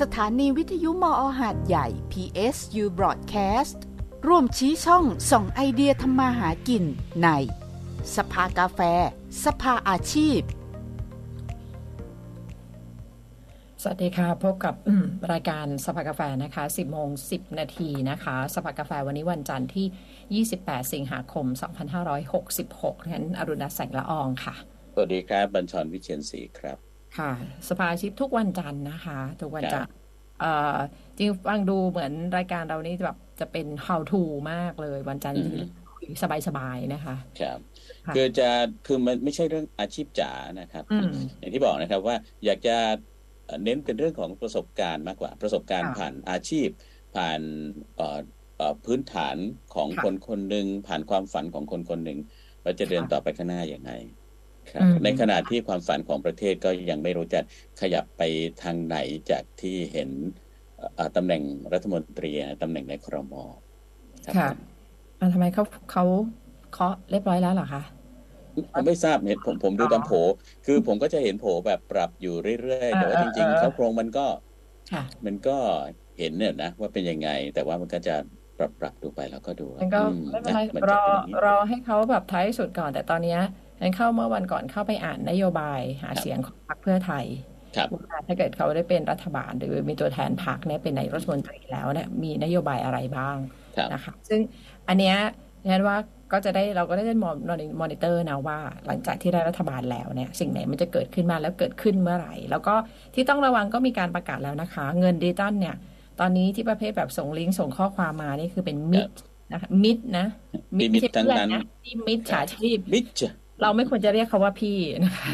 สถานีวิทยุมออหาดใหญ่ PSU Broadcast ร่วมชี้ช่องส่องไอเดียทำมาหากินใน สภากาแฟ สภาอาชีพ สวัสดีค่ะ พบกับรายการสภากาแฟนะคะ 10โมง10 นาทีนะคะ สภากาแฟวันนี้วันจันทร์ที่ 28 สิงหาคม 2566นั้นอรุณาแสงละอองค่ะ สวัสดีครับ บัญชรวิเชียนศรีครับ ค่ะ สภาอาชีพทุกวันจันทร์นะคะ ทุกวันจันทร์เอ่อจริงฟังดูเหมือนรายการเรานี่แบบจะเป็น how to มากเลยวันจันทร์สบายๆนะคะครับคือจะคือมันไม่ใช่เรื่องอาชีพจ๋านะครับ อย่างที่บอกนะครับว่าอยากจะเน้นเป็นเรื่องของประสบการณ์มากกว่าประสบการณ์ผ่านอาชีพ ผ่านพื้นฐานของคนคนหนึ่งผ่านความฝันของคนคนหนึ่งว่าจะเดินต่อไปข้างหน้าอย่างไร ครับในขณะที่ความฝันของประเทศก็ยังไม่รู้จะขยับไปทางไหนจากที่เห็นตำแหน่งรัฐมนตรีตำแหน่งในครมค่ะทำไมเขาเขาเคาะเรียบร้อยแล้วเหรอคะผมไม่ทราบเนี่ยผมผมดูตามโผคือผมก็จะเห็นโผแบบปรับอยู่เรื่อยๆแต่ว่าจริงๆเขาโครงมันก็มันก็เห็นเนี่ยนะว่าเป็นยังไง แต่ว่ามันก็จะปรับปรับดูไปแล้วก็ดูมันก็ไม่เป็นไรรอรอให้เขาแบบท้ายสุดก่อน แต่ตอนเนี้ย ฉันเข้าเมื่อวันก่อนเข้าไปอ่านนโยบายหาเสียงของพรรคเพื่อไทยถ้าเกิดเขาได้เป็นรัฐบาล หรือมีตัวแทนพรรคเนี่ยเป็นนายกรัฐมนตรีแล้วเนี่ยมีนโยบายอะไรบ้างนะคะซึ่งอันเนี้ยฉันว่าก็จะได้เราก็ได้มอนิเตอร์นะว่า หลังจากที่ได้รัฐบาลแล้วเนี่ยสิ่งไหนมันจะเกิดขึ้นมาแล้วเกิดขึ้นเมื่อไหร่ แล้วก็ที่ต้องระวังก็มีการประกาศแล้วนะคะ เงินดิจิตอลเนี่ย ตอนนี้ที่ประเภทแบบส่งลิงก์ส่งข้อความมานี่คือเป็นมิดนะคะมิดนะมิดทั้งนั้นที่มิดฉาชีพมิด เราไม่ควรจะเรียกเขาว่าพี่นะคะ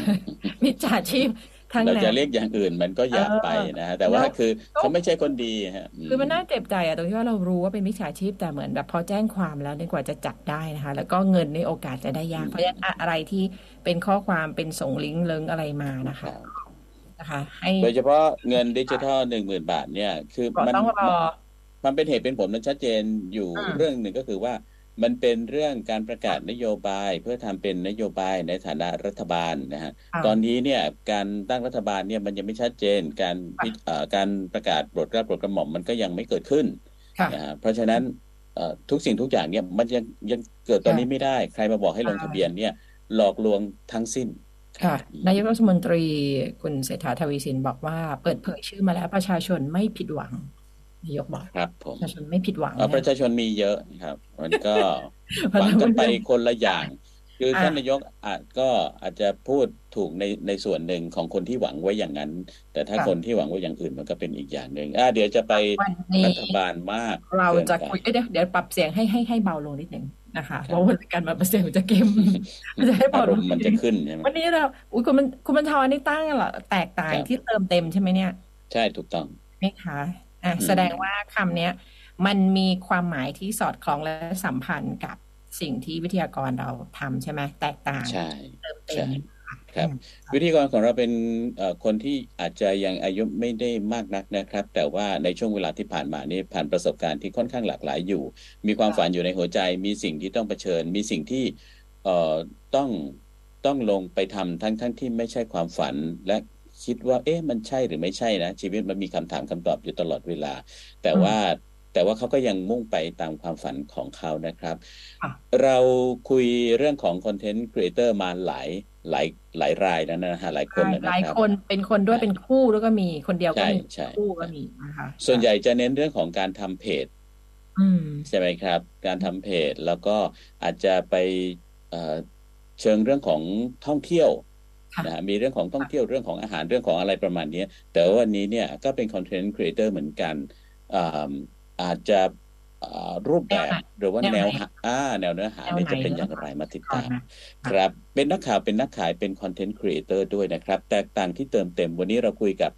มิจฉาชีพทั้งนั้นเราจะเรียกอย่างอื่นมันก็อยากไปนะแต่ว่าคือเขาไม่ใช่คนดีฮะคือมันน่าเจ็บใจอะตรงที่ว่าเรารู้ว่าเป็นมิจฉาชีพแต่เหมือนแบบพอแจ้งความแล้วในกว่าจะจับได้นะคะ แล้วก็เงินในโอกาสจะได้ยากเพราะฉะนั้นอะไรที่เป็นข้อความเป็นส่งลิงก์เลิงอะไรมานะคะนะคะให้โดยเฉพาะเงินดิจิทัลหนึ่งหมื่นบาทเนี่ย คือมันมันเป็นเหตุเป็นผลมันชัดเจนอยู่เรื่องหนึ่งก็คือว่า มันเป็นเรื่องการประกาศนโยบายเพื่อทำเป็นนโยบายในฐานะรัฐบาลนะฮะตอนนี้เนี่ยการตั้งรัฐบาลเนี่ยมันยังไม่ชัดเจน การการประกาศปลดกล้าปลดกระหม่อมมันก็ยังไม่เกิดขึ้นนะฮะเพราะฉะนั้นทุกสิ่งทุกอย่างเนี่ยมันยังยังเกิดตอนนี้ไม่ได้ ใครมาบอกให้ลงทะเบียนเนี่ยหลอกลวงทั้งสิ้นค่ะนายกรัฐมนตรีคุณเศรษฐาทวีสินบอกว่าเปิดเผยชื่อมาแล้วประชาชนไม่ผิดหวัง นายกบอกครับผมประชาชนไม่ผิดหวังประชาชนมีเยอะครับ มันก็หวังกันไปคนละอย่าง คือท่านนายกอาจก็อาจจะพูดถูกในในส่วนหนึ่งของคนที่หวังไว้อย่างนั้น แต่ถ้าคนที่หวังไว้อย่างอื่นมันก็เป็นอีกอย่างหนึ่งอ่าเดี๋ยวจะไปรัฐบาลมาก เราจะคุยเดี๋ยวเดี๋ยวปรับเสียงให้ให้ให้เบาลงนิดหนึ่งนะคะเพราะว่าการมาเสียงจะเกมมันจะให้เบาลงมันจะขึ้นใช่ไหมวันนี้เราอุ้ยคุณมันคุณมันทอนี่ตั้งเหรอแตกต่างที่เติมเต็มใช่ไหมเนี่ย ใช่ถูกต้องไหมคะอะ แสดงว่าคำเนี้ยมันมีความหมายที่สอดคล้องและสัมพันธ์กับสิ่งที่วิทยากรเราทำใช่ไหมแตกต่างใช่เติมเต็มครับวิทยากรของเราเป็นคนที่อาจจะยังอายุไม่ได้มากนักนะครับ แต่ว่าในช่วงเวลาที่ผ่านมานี่ผ่านประสบการณ์ที่ค่อนข้างหลากหลายอยู่ มีความฝันอยู่ในหัวใจ มีสิ่งที่ต้องเผชิญ มีสิ่งที่เอ่อต้องต้องลงไปทำทั้งทั้งที่ไม่ใช่ความฝันและ คิดว่า เอ๊ะมันใช่หรือไม่ใช่นะ ชีวิตมันมีคำถามคำตอบอยู่ตลอดเวลา แต่ว่าแต่ว่าเขาก็ยังมุ่งไปตามความฝันของเขานะครับ เราคุยเรื่องของคอนเทนต์ครีเอเตอร์มาหลายหลายหลายรายแล้วนะฮะหลายคนนะครับหลายคนเป็นคนด้วยเป็นคู่แล้วก็มีคนเดียวก็มีคู่ก็มีนะคะส่วนใหญ่จะเน้นเรื่องของการทำเพจใช่ไหมครับ การทำเพจแล้วก็อาจจะไปเชิงเรื่องของท่องเที่ยว นะมีเรื่องของท่องเที่ยวเรื่องของอาหารเรื่องของอะไรประมาณนี้แต่ว่าวันนี้เนี่ยก็เป็น content creator เหมือนกันอาจจะรูปแบบหรือว่าแนวอ่าแนวเนื้อหาเนี่ยจะเป็นอย่างไรมาติดตาม ครับเป็นนักข่าวเป็นนักขายเป็น content creator ด้วยนะครับ แตกต่างที่เติมเต็มวันนี้เราคุยกับ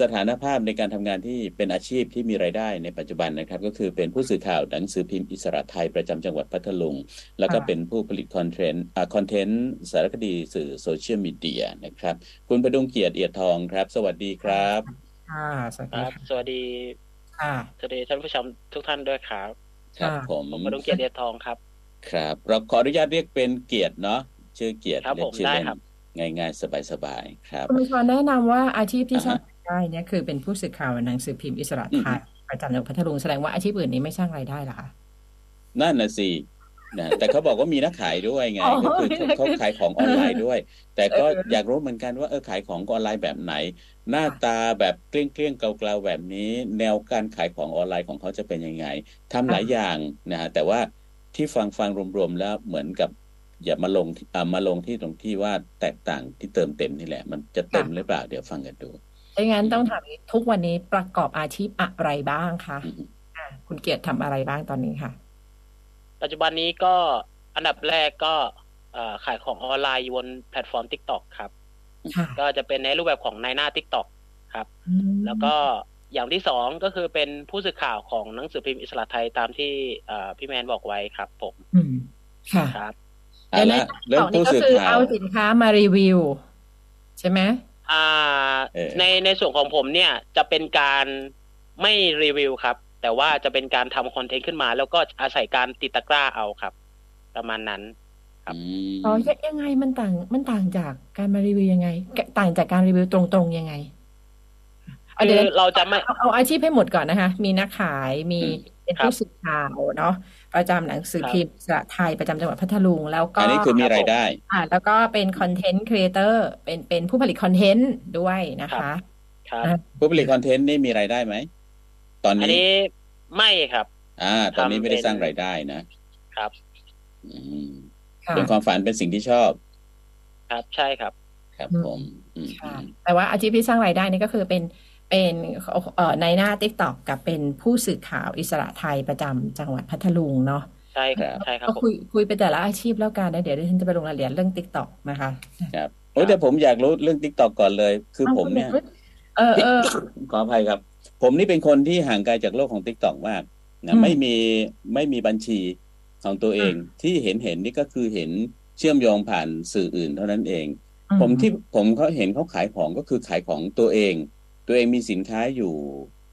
สถานภาพในการทำงานที่เป็นอาชีพที่มีรายได้ในปัจจุบันนะครับ ก็คือเป็นผู้สื่อข่าวหนังสือพิมพ์อิสระไทยประจำจังหวัดพัทลุง แล้วก็เป็นผู้ผลิต content content สารคดีสื่อโซเชียลมีเดียนะครับ คุณประดุงเกียรติเอียดทองครับ สวัสดีครับค่ะสวัสดีครับ สวัสดีค่ะสวัสดีท่านผู้ชมทุกท่านด้วยครับครับผมประดุงเกียรติเอียดทองครับ ครับ เราขออนุญาตเรียกเป็นเกียรติเนาะชื่อเกียรติครับผมได้ครับ ง่ายๆ สบายๆครับคุณชวนแนะนำว่าอาชีพที่ชอบได้เนี่ยคือเป็นผู้สื่อข่าวหนังสือพิมพ์อิสระไทยประจำจังหวัดพัทลุงแสดงว่าอาชีพอื่นนี้ไม่สร้างรายได้หรอคะนั่นน่ะสินะแต่เขาบอกว่ามีนักขายด้วยไงก็คือเขาขายของออนไลน์ด้วย แต่ก็อยากรู้เหมือนกันว่าเออขายของออนไลน์แบบไหน หน้าตาแบบเกลี้ยงเกลี้ยงเกลาๆแบบนี้ แนวการขายของออนไลน์ของเขาจะเป็นยังไงทำหลายอย่างนะฮะแต่ว่าที่ฟังฟังรวมๆแล้วเหมือนกับ อย่ามาลงอ่ามาลงที่ตรงที่ว่าแตกต่างที่เติมเต็มนี่แหละ มันจะเต็มหรือเปล่าเดี๋ยวฟังกันดูดังนั้นต้องถามทุกวันนี้ประกอบอาชีพอะไรบ้างคะคุณเกียรติทำอะไรบ้างตอนนี้ค่ะ ปัจจุบันนี้ก็อันดับแรกก็ขายของออนไลน์บนแพลตฟอร์ม TikTok ครับ ก็จะเป็นในรูปแบบของนายหน้า TikTok ครับ แล้วก็อย่างที่สองก็คือเป็นผู้สื่อข่าวของหนังสือพิมพ์อิสระไทยตามที่พี่แมนบอกไว้ครับ ผมค่ะครับ เดี๋ยวในตอกนี้ก็คือเอาสินค้ามารีวิว ใช่ไหมอ่า ในในส่วนของผมเนี่ยจะเป็นการไม่รีวิวครับ แต่ว่าจะเป็นการทำคอนเทนต์ขึ้นมา แล้วก็อาศัยการติดตะกร้าเอาครับ ประมาณนั้นครับอ๋อยังไงมันต่างมันต่างจากการมารีวิวยังไง ต่างจากการรีวิวตรงๆยังไงคือเราจะไม่เอาอาชีพให้หมดก่อนนะคะ มีนักขายมีเป็นผู้สื่อข่าวเนาะ ประจำหนังสือพิมพ์สารไทยประจำจังหวัดพัทลุง แล้วก็อันนี้คือมีรายได้ อ่า แล้วก็เป็น content creator เป็นเป็นผู้ผลิต content ด้วยนะคะครับผู้ผลิต content นี่มีรายได้ไหมตอนนี้อันนี้ไม่ครับ อ่า ตอนนี้ไม่ได้สร้างรายได้นะครับอืมเป็นความฝันเป็นสิ่งที่ชอบ ครับใช่ครับ ครับผมแต่ว่าอาชีพที่สร้างรายได้นี่ก็คือเป็น เป็นเอ่อนายหน้า TikTok กับเป็นผู้สื่อข่าวอิสระไทยประจำจังหวัดพัทลุงเนาะใช่ครับใช่ครับก็คุยคุยไปแต่ละอาชีพแล้วกันนะเดี๋ยวดิฉันจะไปลงรายละเอียดเรื่อง TikTok นะคะครับโอ้แต่ผมอยากรู้เรื่อง TikTok ก่อนเลย คือผมเนี่ยเออเออขออภัยครับ ผมนี่เป็นคนที่ห่างไกลจากโลกของ TikTok มากนะไม่มีไม่มีบัญชีของตัวเองที่เห็นเห็นนี่ก็คือเห็นเชื่อมโยงผ่านสื่ออื่นเท่านั้นเอง ผมที่ผมเขาเห็นเขาขายของก็คือขายของตัวเอง ตัวเองมีสินค้าอยู่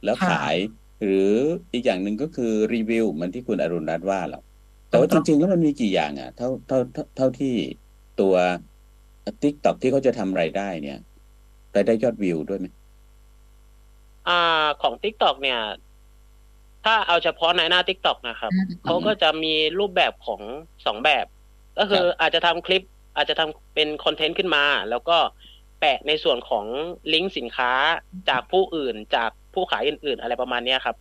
แล้วขาย หรืออีกอย่างหนึ่งก็คือรีวิวเหมือนที่คุณอรุณรัตน์ว่าหรอกแต่ว่าจริงๆแล้วมันมีกี่อย่างอะ เท่าเท่าเท่าที่ตัวทิกตอกที่เขาจะทำรายได้เนี่ยรายได้ยอดวิวด้วยไหมอ่าของ t ิ k t o k เนี่ย ถ้าเอาเฉพาะในหน้า t ิ k t o k นะครับเขาก็จะมีรูปแบบของสองแบบ ก็คืออาจจะทำคลิป อาจจะทำเป็น content ขึ้นมา แล้วก็ แปะในส่วนของลิงก์สินค้าจากผู้อื่นจากผู้ขายอื่น ๆ อะไรประมาณนี้ครับ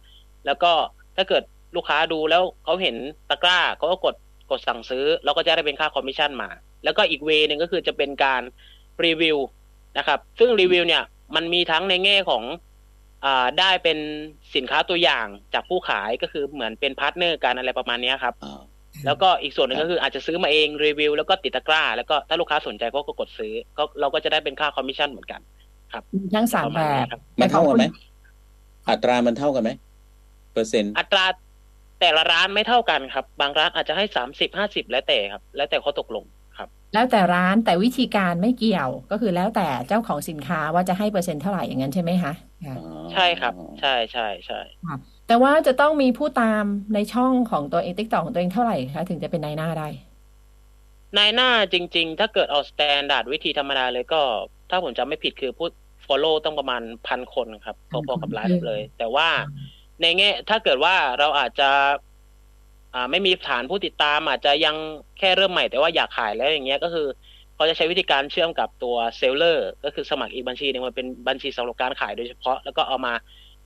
แล้วก็ถ้าเกิดลูกค้าดูแล้วเขาเห็นตะกร้าเขาก็กดกดสั่งซื้อ แล้วก็จะได้เป็นค่าคอมมิชชั่นมา แล้วก็อีกเวย์นึงก็คือจะเป็นการรีวิวนะครับ ซึ่งรีวิวเนี่ยมันมีทั้งในแง่ของอ่าได้เป็นสินค้าตัวอย่างจากผู้ขายก็คือเหมือนเป็น partner กันอะไรประมาณนี้ครับ แล้วก็อีกส่วนหนึ่งก็คืออาจจะซื้อมาเองรีวิว แล้วก็ติดตะกร้า แล้วก็ถ้าลูกค้าสนใจก็กดซื้อก็เราก็จะได้เป็นค่าคอมมิชชั่นเหมือนกันครับทั้งสามแบบมันเท่ากันไหมอัตรามันเท่ากันไหมเปอร์เซ็นต์อัตราแต่ละร้านไม่เท่ากันครับ บางร้านอาจจะให้สามสิบห้าสิบแล้วแต่ครับ แล้วแต่เขาตกลงแล้วแต่ร้านแต่วิธีการไม่เกี่ยวก็คือแล้วแต่เจ้าของสินค้าว่าจะให้เปอร์เซ็นต์เท่าไหร่อย่างนั้นใช่ไหมคะใช่ครับ ใช่ใช่ใช่ แต่ว่าจะต้องมีผู้ตามในช่องของตัวเอง TikTok ของตัวเองเท่าไหร่คะถึงจะเป็นนายหน้าได้นายหน้าจริง ๆ ถ้าเกิดเอา standard วิธีธรรมดาเลยก็ ถ้าผมจำไม่ผิดคือผู้ follow ต้องประมาณพันคนครับพอๆกับไลฟ์เลย แต่ว่าในแง่ถ้าเกิดว่าเราอาจจะ อ่า ไม่มีฐานผู้ติดตาม อาจจะยังแค่เริ่มใหม่แต่ว่าอยากขายแล้วอย่างเงี้ยก็คือเขาจะใช้วิธีการเชื่อมกับตัว seller ก็คือสมัครอีกบัญชีหนึ่งมันเป็นบัญชีสำหรับการขายโดยเฉพาะ แล้วก็เอามา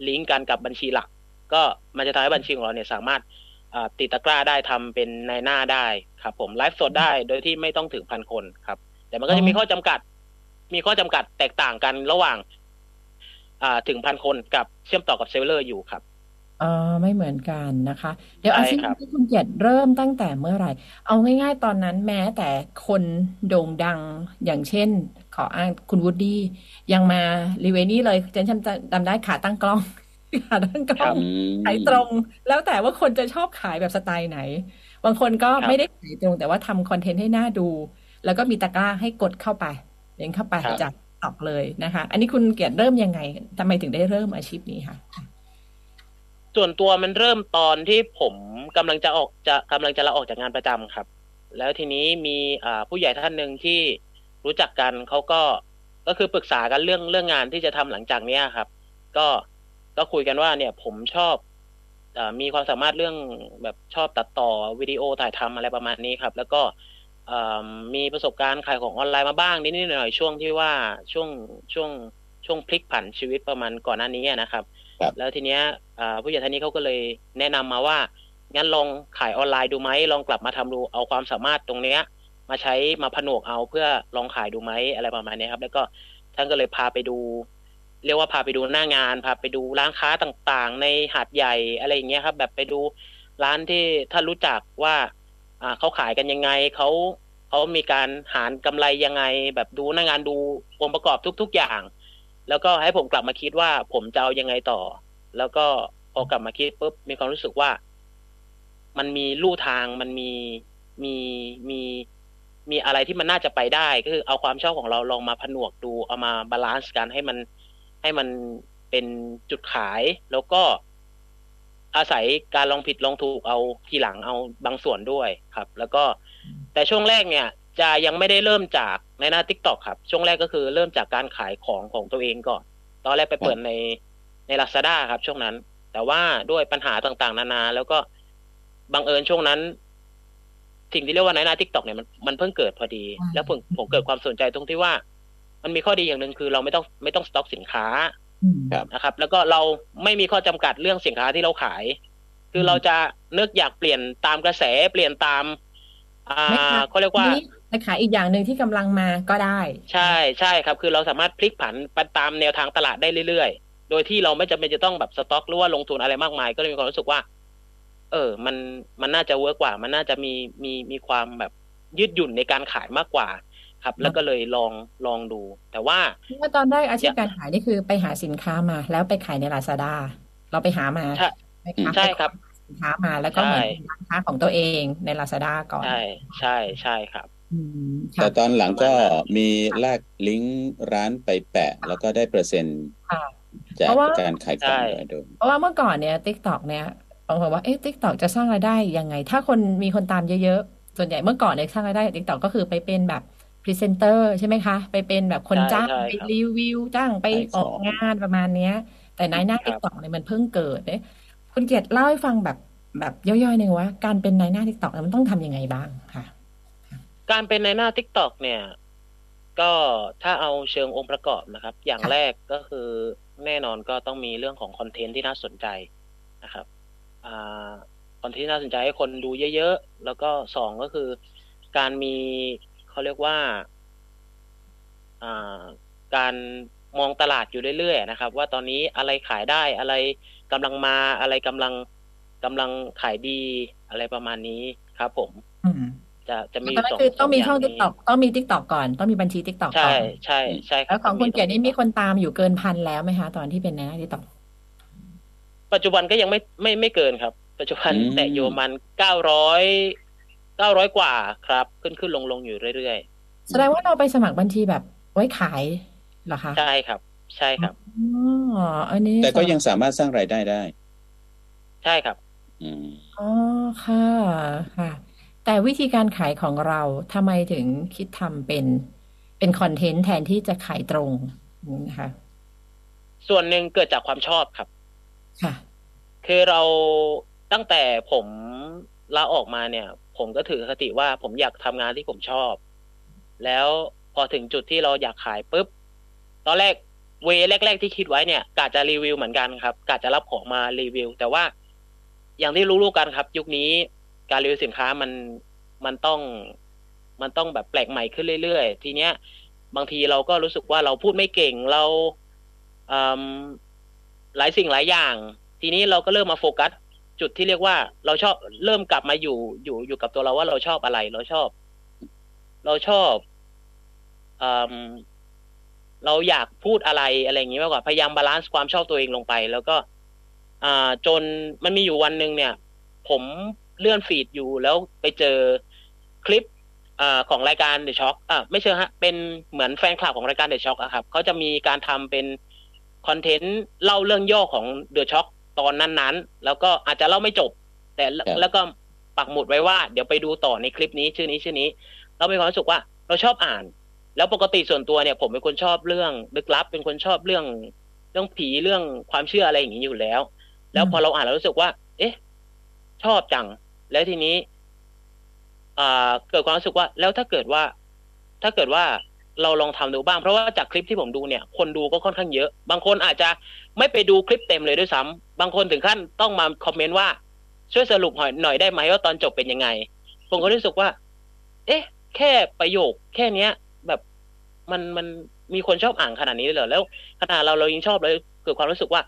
ลิงก์กันกับบัญชีหลัก ก็มันจะทำให้บัญชีของเราเนี่ยสามารถติดตะกร้าได้ทำเป็นนายหน้าได้ครับผมไลฟ์สดได้โดยที่ไม่ต้องถึงพันคนครับ แต่มันก็จะมีข้อจำกัด มีข้อจำกัดแตกต่างกันระหว่างถึงพันคนกับเชื่อมต่อกับ seller อยู่ครับอ๋อไม่เหมือนกันนะคะ เดี๋ยวอาชีพที่คุณเกียรติเริ่มตั้งแต่เมื่อไหร่ เอาง่ายๆ ตอนนั้นแม้แต่คนโด่งดังอย่างเช่น ขออ้างคุณวูดดี้ยังมารีเวนี่เลยเจนจำจำได้ขาตั้งกล้อง ขาตั้งกล้องขายตรง แล้วแต่ว่าคนจะชอบขายแบบสไตล์ไหน บางคนก็ไม่ได้ขายตรง แต่ว่าทำคอนเทนต์ให้หน้าดู แล้วก็มีตะกร้าให้กดเข้าไปเลี้ยงเข้าไปจากตอกเลยนะคะ อันนี้คุณเกียรติเริ่มยังไงทำไมถึงได้เริ่มอาชีพนี้คะส่วนตัวมันเริ่มตอนที่ผมกำลังจะออกจะกำลังจะลาออกจากงานประจำครับ แล้วทีนี้มีอ่าผู้ใหญ่ท่านหนึ่งที่รู้จักกันเขาก็ก็คือปรึกษากันเรื่องเรื่องงานที่จะทำหลังจากเนี้ยครับ ก็ ก็คุยกันว่าเนี่ยผมชอบอมีความสามารถเรื่องแบบชอบตัดต่อวิดีโอถ่ายทำอะไรประมาณนี้ครับ แล้วก็มีประสบการณ์ขายของออนไลน์มาบ้างนิดๆหน่อยๆช่วงที่ว่าช่วงช่วงช่วงพลิกผันชีวิตประมาณก่อนหน้านี้นะครับ แล้วทีเนี้ยผู้ใหญ่ท่านนี้เขาก็เลยแนะนำมาว่างั้นลองขายออนไลน์ดูไหมลองกลับมาทำดูเอาความสามารถตรงเนี้ย มาใช้มาผนวกเอาเพื่อลองขายดูไหมอะไรประมาณนี้ครับ แล้วก็ท่านก็เลยพาไปดู เรียกว่าพาไปดูหน้างานพาไปดูร้านค้าต่างๆ ในหาดใหญ่อะไรอย่างเงี้ยครับ แบบไปดูร้านที่ท่ารู้จักว่าอ่าเขาขายกันยังไงเขาเขามีการหารกำไรยังไง แบบดูหน้างานดูองค์ประกอบทุก ๆอย่าง แล้วก็ให้ผมกลับมาคิดว่าผมจะเอายังไงต่อ แล้วก็พอกลับมาคิดปุ๊บมีความรู้สึกว่า มันมีลู่ทางมันมีมีมีมีอะไรที่มันน่าจะไปได้ ก็คือเอาความชอบของเราลองมาผนวกดูเอามา balance กันให้มัน ให้มันเป็นจุดขายแล้วก็อาศัยการลองผิดลองถูกเอาทีหลังเอาบางส่วนด้วยครับ แล้วก็แต่ช่วงแรกเนี่ย จะยังไม่ได้เริ่มจากนายหน้า TikTok ครับ ช่วงแรกก็คือเริ่มจากการขายของของตัวเองก่อน ตอนแรกไปเปิดในในลาซาด้าครับ ช่วงนั้น แต่ว่าด้วยปัญหาต่างๆ นานา แล้วก็บังเอิญช่วงนั้นสิ่งที่เรียกว่านายหน้า TikTok เนี่ยมันมันเพิ่งเกิดพอดี แล้วผมผมเกิดความสนใจตรงที่ว่า มันมีข้อดีอย่างหนึ่งคือเราไม่ต้องไม่ต้องสต็อกสินค้านะครับ แล้วก็เราไม่มีข้อจำกัดเรื่องสินค้าที่เราขาย คือเราจะนึกอยากเปลี่ยนตามกระแสเปลี่ยนตาม อ่าเขาเรียกว่าไปขายอีกอย่างหนึ่งที่กำลังมาก็ได้ ใช่ใช่ครับ คือเราสามารถพลิกผันไปตามแนวทางตลาดได้เรื่อยๆ โดยที่เราไม่จำเป็นจะต้องแบบสต็อก หรือว่าลงทุนอะไรมากมาย ก็เลยมีความรู้สึกว่า เออ มันมันน่าจะเวิร์กกว่า มันน่าจะมีมีมีความแบบยืดหยุ่นในการขายมากกว่า ครับ แล้วก็เลยลองลองดู แต่ว่าว่าตอนแรกอาชีพการขายนี่คือไปหาสินค้ามา แล้วไปขายในลาซาด้าเราไปหามาใช่ครับสินค้ามาแล้วก็เหมือนร้านค้าของตัวเองในลาซาด้าก่อน ใช่ใช่ใช่ครับแต่ตอนหลังก็มีแลกลิงก์ร้านไปแปะ แล้วก็ได้เปอร์เซ็นต์จากการขายของโดยเพราะว่าเมื่อก่อนเนี่ย TikTok เนี่ยบางคนว่าเอ๊ะ TikTok จะสร้างรายได้ยังไง ถ้าคนมีคนตามเยอะๆ ส่วนใหญ่เมื่อก่อนเนี่ยสร้างรายได้ TikTok ก็คือไปเป็นแบบ พรีเซนเตอร์ใช่ไหมคะ ไปเป็นแบบคนจ้างไปรีวิวจ้างไปออกงานประมาณเนี้ย แต่นายหน้า TikTok เนี่ยมันเพิ่งเกิดเนี่ยคุณเกียรติเล่าให้ฟังแบบแบบย่อยๆหนึ่งว่าการเป็นนายหน้า TikTok มันต้องทำยังไงบ้างค่ะ การเป็นนายหน้า TikTok เนี่ย ก็ถ้าเอาเชิงองค์ประกอบนะครับ อย่างแรกก็คือแน่นอนก็ต้องมีเรื่องของ content ที่น่าสนใจนะครับ content น่าสนใจให้คนดูเยอะๆ แล้วก็สองก็คือการมี เขาเรียกว่าการมองตลาดอยู่เรื่อยๆนะครับ ว่าตอนนี้อะไรขายได้อะไรกำลังมาอะไรกำลังกำลังขายดีอะไรประมาณนี้ครับ ผมจะจะมีสองต้องมีช่อง TikTokต้องมี TikTok ก่อน ต้องมีบัญชี TikTok ก่อนใช่ใช่ใช่แล้วของคุณเกียรตินี่มีคนตามอยู่เกินพันแล้วไหมคะ ตอนที่เป็นนะ TikTokปัจจุบันก็ยังไม่ไม่ไม่เกินครับ ปัจจุบันแต่อยู่มันเก้าร้อย เก้าร้อยกว่าครับ ขึ้นขึ้นลงลงอยู่เรื่อยๆ แสดงว่าเราไปสมัครบัญชีแบบไว้ขายเหรอคะใช่ครับ ใช่ครับอ๋ออันนี้ แต่ก็ยังสามารถสร้างรายได้ได้ ใช่ครับอ๋อค่ะค่ะ แต่วิธีการขายของเราทำไมถึงคิดทำเป็นเป็นคอนเทนต์แทนที่จะขายตรงนะคะส่วนหนึ่งเกิดจากความชอบครับ ค่ะ คือเราตั้งแต่ผมลาออกมาเนี่ย ผมก็ถือคติว่าผมอยากทำงานที่ผมชอบ แล้วพอถึงจุดที่เราอยากขายปุ๊บ ตอนแรกเวแรก ๆ ที่คิดไว้เนี่ยกะจะรีวิวเหมือนกันครับกะจะรับของมารีวิว แต่ว่าอย่างที่รู้ๆกันครับ ยุคนี้การรีวิวสินค้ามันมันต้องมันต้องแบบแปลกใหม่ขึ้นเรื่อยๆ ทีเนี้ย บางทีเราก็รู้สึกว่าเราพูดไม่เก่งเราหลายสิ่งหลายอย่าง ทีนี้เราก็เริ่มมาโฟกัส จุดที่เรียกว่า เราชอบเริ่มกลับมาอยู่อยู่อยู่กับตัวเราว่าเราชอบอะไร เราชอบ เราชอบอเราอยากพูดอะไรอะไรอย่างนี้มากกว่าพยายาม balance ความชอบตัวเองลงไป แล้วก็อ่าจนมันมีอยู่วันหนึ่งเนี่ย ผมเลื่อน feed อยู่แล้วไปเจอคลิปอของรายการ The Shock อ่าไม่เชื่อฮะ เป็นเหมือนแฟนคลับของรายการเดอะช็อคอะครับเขาจะมีการทำเป็นคอนเทนต์เล่าเรื่องย่อของเดอะช็อค ตอนนั้นๆ แล้วก็อาจจะเล่าไม่จบ แต่แล้วก็ปักหมุดไว้ว่า เดี๋ยวไปดูต่อในคลิปนี้ชื่อนี้ชื่อนี้ เรามีความรู้สึกว่าเราชอบอ่าน แล้วปกติส่วนตัวเนี่ย ผมเป็นคนชอบเรื่องลึกลับ เป็นคนชอบเรื่องเรื่องผีเรื่องความเชื่ออะไรอย่างนี้อยู่แล้ว แล้วพอเราอ่านเรารู้สึกว่า เอ๊ะ ชอบจัง แล้วทีนี้ อ่า เกิดความรู้สึกว่า แล้วถ้าเกิดว่า ถ้าเกิดว่า เราลองทำดูบ้าง เพราะว่าจากคลิปที่ผมดูเนี่ย คนดูก็ค่อนข้างเยอะ บางคนอาจจะไม่ไปดูคลิปเต็มเลยด้วยซ้ำบางคนถึงขั้นต้องมาคอมเมนต์ว่า ช่วยสรุปหน่อยได้ไหมว่าตอนจบเป็นยังไง ผมก็รู้สึกว่า เอ๊ะ แค่ประโยค แค่เนี้ย แบบมันมันมีคนชอบอ่านขนาดนี้เลยเหรอแล้วขนาดเราเรายังชอบเลยเกิดความรู้สึกว่า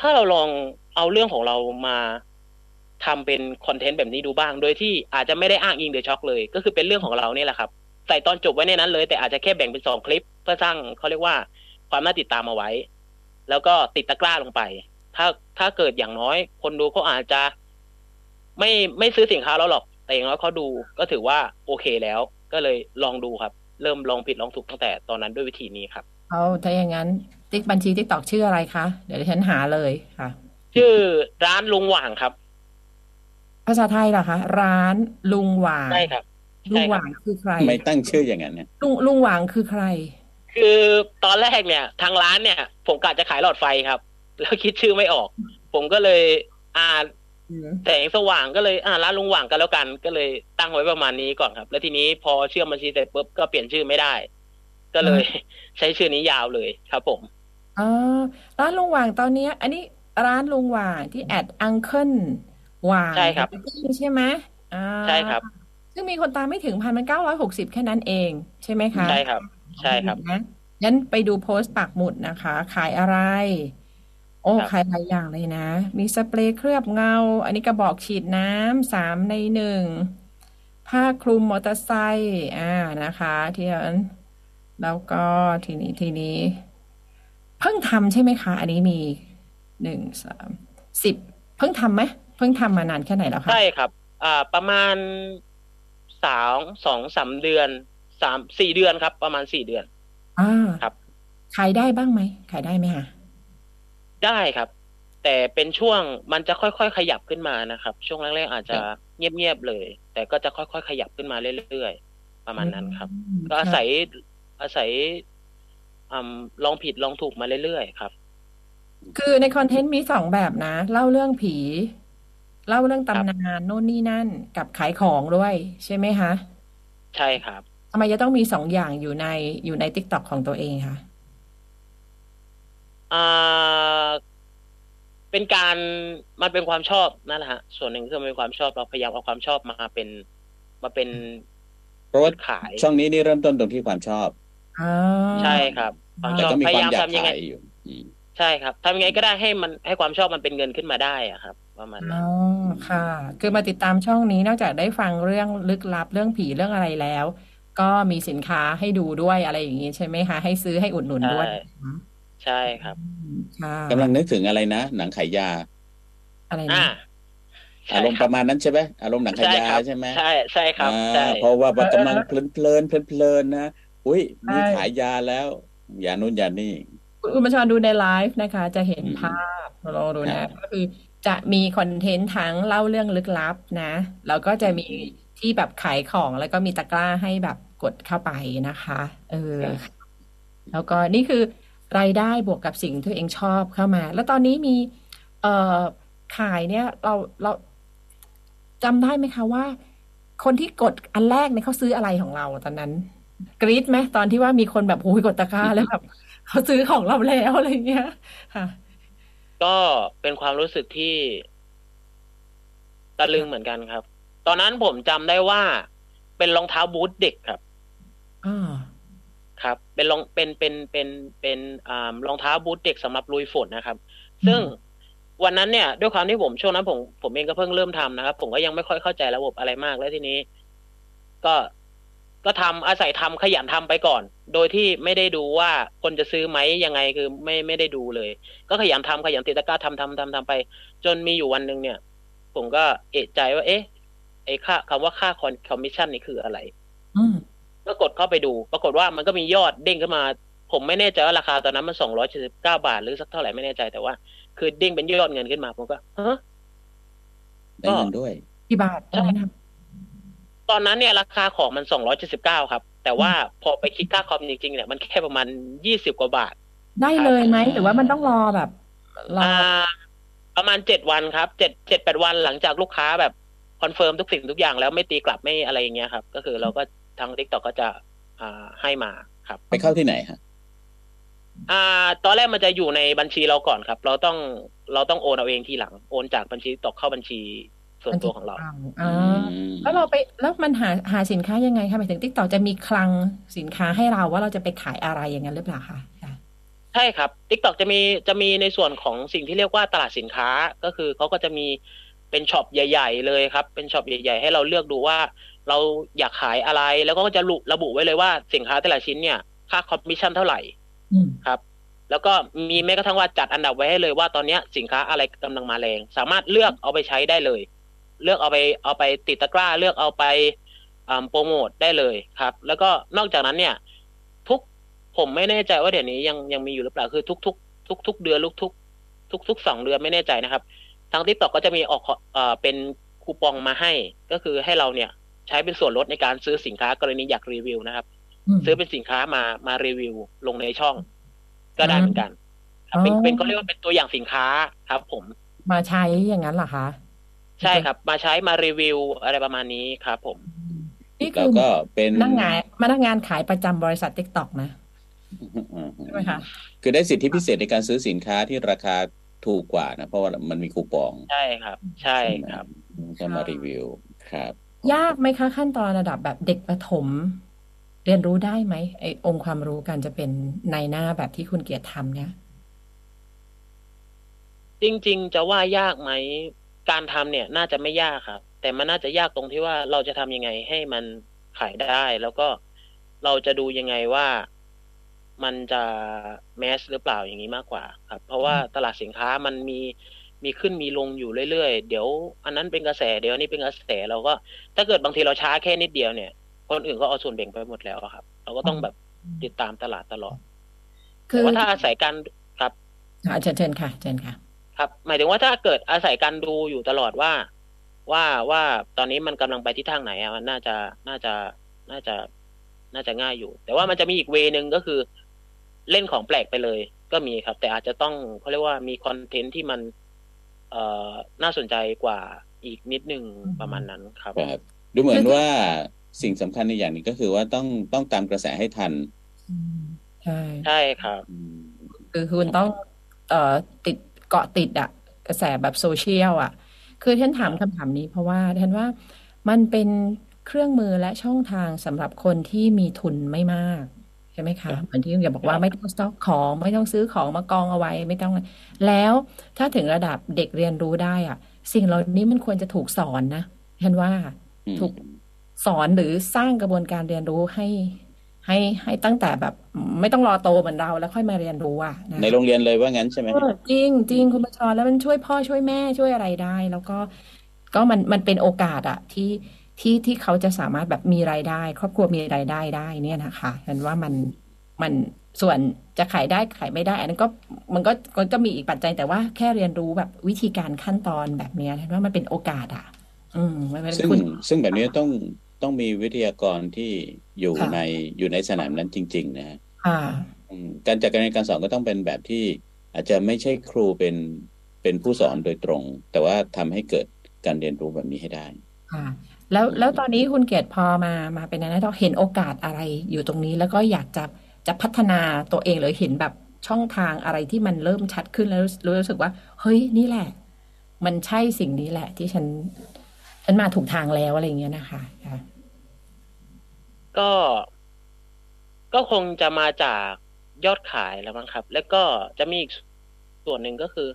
ถ้าเราลองเอาเรื่องของเรามาทำเป็นคอนเทนต์แบบนี้ดูบ้าง โดยที่อาจจะไม่ได้อ้างอิงเดอะช็อคเลย ก็คือเป็นเรื่องของเราเนี่ยแหละครับ ใส่ตอนจบไว้ในนั้นเลย แต่อาจจะแค่แบ่งเป็นสองคลิป เพื่อสร้างเขาเรียกว่าความน่าติดตามเอาไว้ แล้วก็ติดตะกร้าลงไป ถ้าถ้าเกิดอย่างน้อย คนดูเขาอาจจะ ไม่ไม่ซื้อสินค้าแล้วหรอก แต่อย่างน้อยเขาดูก็ถือว่าโอเคแล้ว ก็เลยลองดูครับ เริ่มลองผิดลองถูกตั้งแต่ตอนนั้นด้วยวิธีนี้ครับเอาถ้าอย่างนั้นติ๊กบัญชี TikTok ชื่ออะไรคะเดี๋ยวฉันหาเลยค่ะ ชื่อร้านลุงหว่างครับ ภาษาไทยเหรอคะ ร้านลุงหว่างใช่ครับ ลุงหว่างคือใครไม่ตั้งชื่ออย่างนั้นเนี่ยลุงลุงหว่างคือใคร คือตอนแรกเนี่ย ทางร้านเนี่ย ผมกะจะขายหลอดไฟครับ แล้วคิดชื่อไม่ออก ผมก็เลยอ่าแสงสว่างก็เลยอ่าร้านลุงหว่างกันแล้วกัน ก็เลยตั้งไว้ประมาณนี้ก่อนครับ แล้วทีนี้พอเชื่อมบัญชีเสร็จปุ๊บก็เปลี่ยนชื่อไม่ได้ ก็เลย ใช้ชื่อนี้ยาวเลยครับ ผมอ๋อร้านลุงหว่างตอนนี้อันนี้ร้านลุงหว่างที่แอดอังเคิลหว่างใช่ครับใช่ไหมใช่ครับ ซึ่งมีคนตามไม่ถึงพันมันเก้าร้อยหกสิบแค่นั้นเอง ใช่ไหมคะ ใช่ครับ ใช่ครับนะงั้นไปดูโพสต์ปักหมุดนะคะ ขายอะไร โอ้ขายหลายอย่างเลยนะ มีสเปรย์เคลือบเงา อันนี้กระบอกฉีดน้ำสามในหนึ่งผ้าคลุมมอเตอร์ไซค์อ่านะคะที่นั้นแล้วก็ทีนี้ทีนี้ เพิ่งทำใช่ไหมคะ อันนี้มีหนึ่งสามสิบเพิ่งทำไหมเพิ่งทำมานานแค่ไหนแล้วคะใช่ครับ อ่า ประมาณ สาวสองสามเดือนสามสี่เดือนครับ ประมาณสี่เดือนอ่าครับ ขายได้บ้างไหมขายได้ไหมคะได้ครับ แต่เป็นช่วงมันจะค่อยๆขยับขึ้นมานะครับ ช่วงแรกๆอาจจะเงียบๆเลย แต่ก็จะค่อยๆขยับขึ้นมาเรื่อยๆประมาณนั้นครับ ก็อาศัยอาศัยลองผิดลองถูกมาเรื่อยๆครับ คือในคอนเทนต์มีสองแบบนะ เล่าเรื่องผี เล่าเรื่องตำนานโน่นนี่นั่นกับขายของด้วย ใช่ไหมคะ ใช่ครับทำไมจะต้องมีสองอย่างอยู่ในอยู่ใน TikTok ของตัวเองคะอ่าเป็นการมันเป็นความชอบนั่นแหละฮะส่วนหนึ่งคือเป็นความชอบเราพยายามเอาความชอบมาเป็นมาเป็นเพราะว่าขายช่องนี้นี่เริ่มต้นตรงที่ความชอบใช่ครับความชอบพยายามทำยังไงอยู่ ใช่ครับทำยังไงก็ได้ให้มันให้ความชอบมันเป็นเงินขึ้นมาได้อะครับประมาณนั้นอ๋อค่ะ คือมาติดตามช่องนี้นอกจากได้ฟังเรื่องลึกลับเรื่องผีเรื่องอะไรแล้ว ก็มีสินค้าให้ดูด้วยอะไรอย่างนี้ใช่ไหมคะ ให้ซื้อให้อุดหนุนด้วยใช่ครับกำลังนึกถึงอะไรนะหนังขายยา อะไรนะอารมณ์ประมาณนั้นใช่ไหมอารมณ์หนังขายยาใช่ไหมใช่ใช่ครับใช่เพราะว่ากำลังเพลินเพลินเพลินนะอุ้ยมีขายยาแล้วยานู่นยานี่ คุณมาชอนดูในไลฟ์นะคะ จะเห็นภาพลองดูนะ ก็คือจะมีคอนเทนต์ทั้งเล่าเรื่องลึกลับนะ แล้วก็จะมีที่แบบขายของแล้วก็มีตะกร้าให้แบบกดเข้าไปนะคะ เออ แล้วก็นี่คือรายได้บวกกับสิ่งที่ตัวเองชอบเข้ามา แล้วตอนนี้มี เอ่อขายเนี่ยเราเราจำได้ไหมคะว่า คนที่กดอันแรกเนี่ยเขาซื้ออะไรของเราตอนนั้น กรี๊ดไหมตอนที่ว่ามีคนแบบโอ้ยกดตะกร้าแล้วแบบ เขาซื้อของเราแล้วอะไรเงี้ยค่ะก็เป็นความรู้สึกที่ตะลึงเหมือนกันครับ ตอนนั้นผมจำได้ว่า เป็นรองเท้าบูทเด็กครับอครับ เป็นรองเป็นเป็นเป็นเป็นอ่ารองเท้าบูทเด็กสำหรับลุยฝนนะครับ ซึ่งวันนั้นเนี่ย ด้วยความที่ผมช่วงนั้นผมผมเองก็เพิ่งเริ่มทำนะครับ ผมก็ยังไม่ค่อยเข้าใจระบบอะไรมากแล้วทีนี้ ก็ ก็ทำอาศัยทำขยันทำไปก่อน โดยที่ไม่ได้ดูว่าคนจะซื้อไหมยังไงคือไม่ไม่ได้ดูเลย ก็ขยันทำขยันติดตะกร้าทำทำทำทำไป จนมีอยู่วันหนึ่งเนี่ย ผมก็เอะใจว่าเอ๊ะไอ้ค่าคำว่าค่าคอนคอมมิชชั่นนี่คืออะไร อืมก็กดเข้าไปดู ปรากฏว่ามันก็มียอดเด้งขึ้นมา ผมไม่แน่ใจว่าราคาตอนนั้นมันสองร้อยเจ็ดสิบเก้าบาท หรือสักเท่าไหร่ไม่แน่ใจแต่ว่า คือเด้งเป็นยอดเงินขึ้นมาผมก็เฮ้ได้เงินด้วยกี่บาทใช่ ตอนนั้นเนี่ยราคาของมันสองร้อยเจ็ดสิบเก้าครับ แต่ว่าพอไปคิดค่าคอมจริงๆเนี่ยมันแค่ประมาณยี่สิบกว่าบาท ได้เลยไหมหรือว่ามันต้องรอแบบรอประมาณเจ็ดวันครับเจ็ดเจ็ดแปดวันหลังจากลูกค้าแบบ confirm ทุกสิ่งทุกอย่างแล้วไม่ตีกลับไม่อะไรอย่างเงี้ยครับ ก็คือเราก็ทาง TikTok ก็จะอ่าให้มาครับ ไปเข้าที่ไหนฮะอ่า ตอนแรกมันจะอยู่ในบัญชีเราก่อนครับ เราต้องเราต้องโอนเอาเองทีหลัง โอนจากบัญชี TikTok เข้าบัญชี ส่วนตัวของเราอ่าแล้วเราไปแล้วมันหาหาสินค้ายังไงคะหมายถึง TikTok จะมีคลังสินค้าให้เราว่าเราจะไปขายอะไรอย่างนั้นหรือเปล่าคะใช่ครับ TikTok จะมีจะมีในส่วนของสิ่งที่เรียกว่าตลาดสินค้าก็คือเขาก็จะมีเป็นช็อปใหญ่ ๆ เลยครับ เป็นช็อปใหญ่ ๆ ให้เราเลือกดูว่า เราอยากขายอะไรแล้วก็จะระบุไว้เลยว่าสินค้าแต่ละชิ้นเนี่ย ค่าคอมมิชชั่นเท่าไหร่ครับ แล้วก็มีแม้กระทั่งว่าจัดอันดับไว้ให้เลยว่าตอนนี้สินค้าอะไรกำลังมาแรง สามารถเลือกเอาไปใช้ได้เลย เลือกเอาไปเอาไปติดตะกร้า เลือกเอาไปโปรโมทได้เลยครับ แล้วก็นอกจากนั้นเนี่ย ทุกผมไม่แน่ใจว่าเดี๋ยวนี้ยังยังมีอยู่หรือเปล่าคือทุกทุกทุกทุกเดือนทุกทุกทุกทุกสองเดือนไม่แน่ใจนะครับ ทางทิกตอกก็จะมีออกเอ่อเป็นคูปองมาให้ ก็คือให้เราเนี่ย ใช้เป็นส่วนลดในการซื้อสินค้ากรณีอยากรีวิวนะครับ ซื้อเป็นสินค้ามามารีวิว ลงในช่อง ก็ได้เหมือนกันเป็นเป็นก็เรียกว่าเป็นตัวอย่างสินค้าครับ ผม มาใช้อย่างนั้นเหรอคะ ใช่ครับ มาใช้มารีวิวอะไรประมาณนี้ครับผม นี่คือก็เป็นพนักงานมาพนักงานขายประจำบริษัท TikTok นะใช่ไหมคะคือได้สิทธิพิเศษในการซื้อสินค้าที่ราคาถูกกว่านะเพราะว่ามันมีคูปอง ใช่ครับ ใช่ครับจะมารีวิวครับ ยากไหมคะขั้นตอนระดับแบบเด็กประถม เรียนรู้ได้ไหมไอ้องค์ความรู้การจะเป็นในหน้าแบบที่คุณเกียรติทำเนี่ยจริง ๆ จะว่ายากไหม การทำเนี่ยน่าจะไม่ยากครับ แต่มันน่าจะยากตรงที่ว่าเราจะทำยังไงให้มันขายได้ แล้วก็เราจะดูยังไงว่ามันจะแมสหรือเปล่าอย่างนี้มากกว่าครับ เพราะว่าตลาดสินค้ามันมีมีขึ้นมีลงอยู่เรื่อยๆ เดี๋ยว อันนั้นเป็นกระแสเดี๋ยวอันนี้เป็นกระแสเราก็ ถ้าเกิดบางทีเราช้าแค่นิดเดียวเนี่ย คนอื่นก็เอาส่วนแบ่งไปหมดแล้วครับ เราก็ต้องแบบติดตามตลาดตลอดคือว่าถ้าอาศัยการครับเชิญเชิญค่ะเชิญค่ะ ครับ หมายถึงว่าถ้าเกิดอาศัยการดูอยู่ตลอดว่า ว่าว่าตอนนี้มันกำลังไปที่ทางไหนอะมันน่าจะน่าจะน่าจะน่าจะง่ายอยู่ แต่ว่ามันจะมีอีกเวนึงก็คือ เล่นของแปลกไปเลย ก็มีครับ แต่อาจจะต้องเขาเรียกว่ามีคอนเทนต์ที่มัน เอ่อน่าสนใจกว่าอีกนิดนึงประมาณนั้นครับครับดูเหมือนว่าสิ่งสำคัญในอย่างนี้ก็คือว่าต้องต้องตามกระแสให้ทันใช่ใช่ครับคือคุณต้องเอ่อติด เกาะติดอะกระแสแบบโซเชียลอะคือท่านถามคำถามนี้เพราะว่าท่านว่ามันเป็นเครื่องมือและช่องทางสำหรับคนที่มีทุนไม่มากใช่ไหมคะเหมือนที่อย่าบอกว่าไม่ต้องสต็อกของไม่ต้องซื้อของมากองเอาไว้ไม่ต้อง แล้วถ้าถึงระดับเด็กเรียนรู้ได้อะ สิ่งเหล่านี้มันควรจะถูกสอนนะเห็นว่าถูกสอนหรือสร้างกระบวนการเรียนรู้ให้ ให้ให้ตั้งแต่แบบไม่ต้องรอโตเหมือนเราแล้วค่อยมาเรียนรู้อะในโรงเรียนเลยว่างั้นใช่ไหมจริงจริงคุณประชรแล้วมันช่วยพ่อช่วยแม่ช่วยอะไรได้ แล้วก็ก็มันมันเป็นโอกาสอะที่ที่ที่เขาจะสามารถแบบมีรายได้ ครอบครัวมีรายได้ได้เนี่ยนะคะเห็นว่ามันมันส่วนจะขายได้ขายไม่ได้ อันนั้นก็มันก็ก็มีอีกปัจจัยแต่ว่าแค่เรียนรู้แบบวิธีการขั้นตอนแบบนี้เห็นว่ามันเป็นโอกาสอะ อืมซึ่งซึ่งแบบนี้ต้อง ต้องมีวิทยากรที่อยู่ในอยู่ในสนามนั้นจริง ๆ นะฮะการจัดการเรียนการสอนก็ต้องเป็นแบบที่อาจจะไม่ใช่ครูเป็นเป็นผู้สอนโดยตรง แต่ว่าทำให้เกิดการเรียนรู้แบบนี้ให้ได้ค่ะแล้วแล้วตอนนี้คุณเกียรติพอมามาเป็นนักเห็นโอกาสอะไรอยู่ตรงนี้ แล้วก็อยากจะจะพัฒนาตัวเองหรือเห็นแบบช่องทางอะไรที่มันเริ่มชัดขึ้นแล้วรู้สึกว่า เฮ้ยนี่แหละ มันใช่สิ่งนี้แหละ ที่ฉันฉันมาถูกทางแล้วอะไรเงี้ยนะคะ ก็ ก็คงจะมาจากยอดขายแล้วมั้งครับ แล้วก็จะมีอีกส่วนหนึ่งก็คือ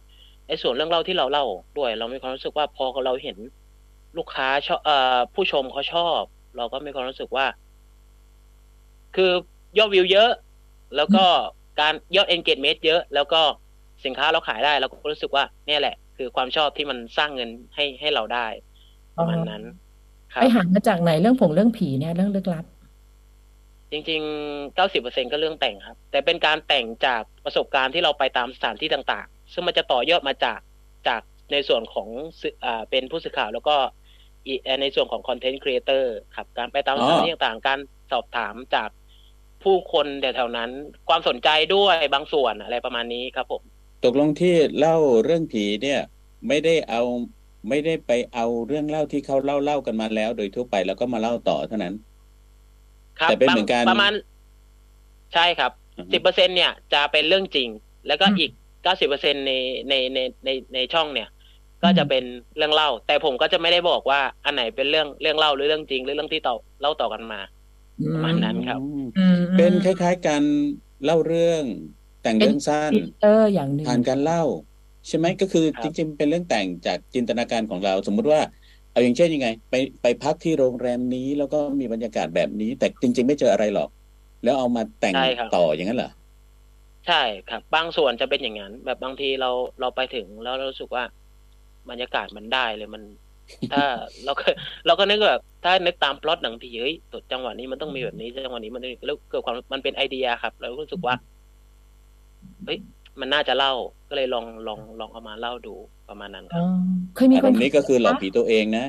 ไอ้ส่วนเรื่องเล่าที่เราเล่าด้วย เรามีความรู้สึกว่าพอเราเห็นลูกค้าชอบเอ่อผู้ชมเขาชอบ เราก็มีความรู้สึกว่า คือยอดวิวเยอะ แล้วก็การยอด engagement เยอะ แล้วก็สินค้าเราขายได้เราก็รู้สึกว่าเนี่ยแหละ คือความชอบที่มันสร้างเงินให้ให้เราได้ประมาณนั้นไปหามาจากไหนเรื่องผงเรื่องผีเนี่ยเรื่องลึกลับ จริงๆเก้าสิบเปอร์เซ็นก็เรื่องแต่งครับ แต่เป็นการแต่งจากประสบการณ์ที่เราไปตามสถานที่ต่างๆ ซึ่งมันจะต่อยอดมาจากจากในส่วนของอ่าเป็นผู้สื่อข่าวแล้วก็ในส่วนของคอนเทนต์ครีเอเตอร์ครับ การไปตามสถานที่ต่างๆ การสอบถามจากผู้คนแถวๆนั้น ความสนใจด้วยบางส่วนอะไรประมาณนี้ครับผม ตกลงที่เล่าเรื่องผีเนี่ย ไม่ได้เอาไม่ได้ไปเอาเรื่องเล่าที่เขาเล่าเล่ากันมาแล้ว โดยทั่วไปแล้วก็มาเล่าต่อเท่านั้นครับ แต่เป็นเหมือนกันประมาณ ใช่ครับสิบเปอร์เซ็นเนี่ย จะเป็นเรื่องจริง แล้วก็อีกเก้าสิบเปอร์เซ็นในในในในในช่องเนี่ย ก็จะเป็นเรื่องเล่า แต่ผมก็จะไม่ได้บอกว่าอันไหนเป็นเรื่องเรื่องเล่าหรือเรื่องจริง หรือเรื่องที่ต่อเล่าต่อกันมาประมาณนั้นครับเป็นคล้ายๆการเล่าเรื่องแต่งเรื่องสั้นเอออย่างนึงผ่านการเล่า ใช่ไหมก็คือจริงๆเป็นเรื่องแต่งจากจินตนาการของเรา สมมุติว่า เอาอย่างเช่นยังไง ไปไปพักที่โรงแรมนี้แล้วก็มีบรรยากาศแบบนี้ แต่จริง ๆ ไม่เจออะไรหรอก แล้วเอามาแต่งต่ออย่างนั้นเหรอใช่ครับ บางส่วนจะเป็นอย่างนั้น แบบบางทีเราเราไปถึงแล้วเรารู้สึกว่า บรรยากาศมันได้เลยมัน ถ้าเราก็เราก็นึกแบบถ้านึกตามพล็อตหนังผีเฮ้ยจังหวะนี้มันต้องมีแบบนี้จังหวะนี้มันแล้วเกิดความมันเป็นไอเดียครับเรารู้สึกว่าเฮ้ย มันน่าจะเล่าก็เลยลองลองลองเอามาเล่าดูประมาณนั้นครับเคยมีคนนี้ก็คือหลอกผีตัวเองนะ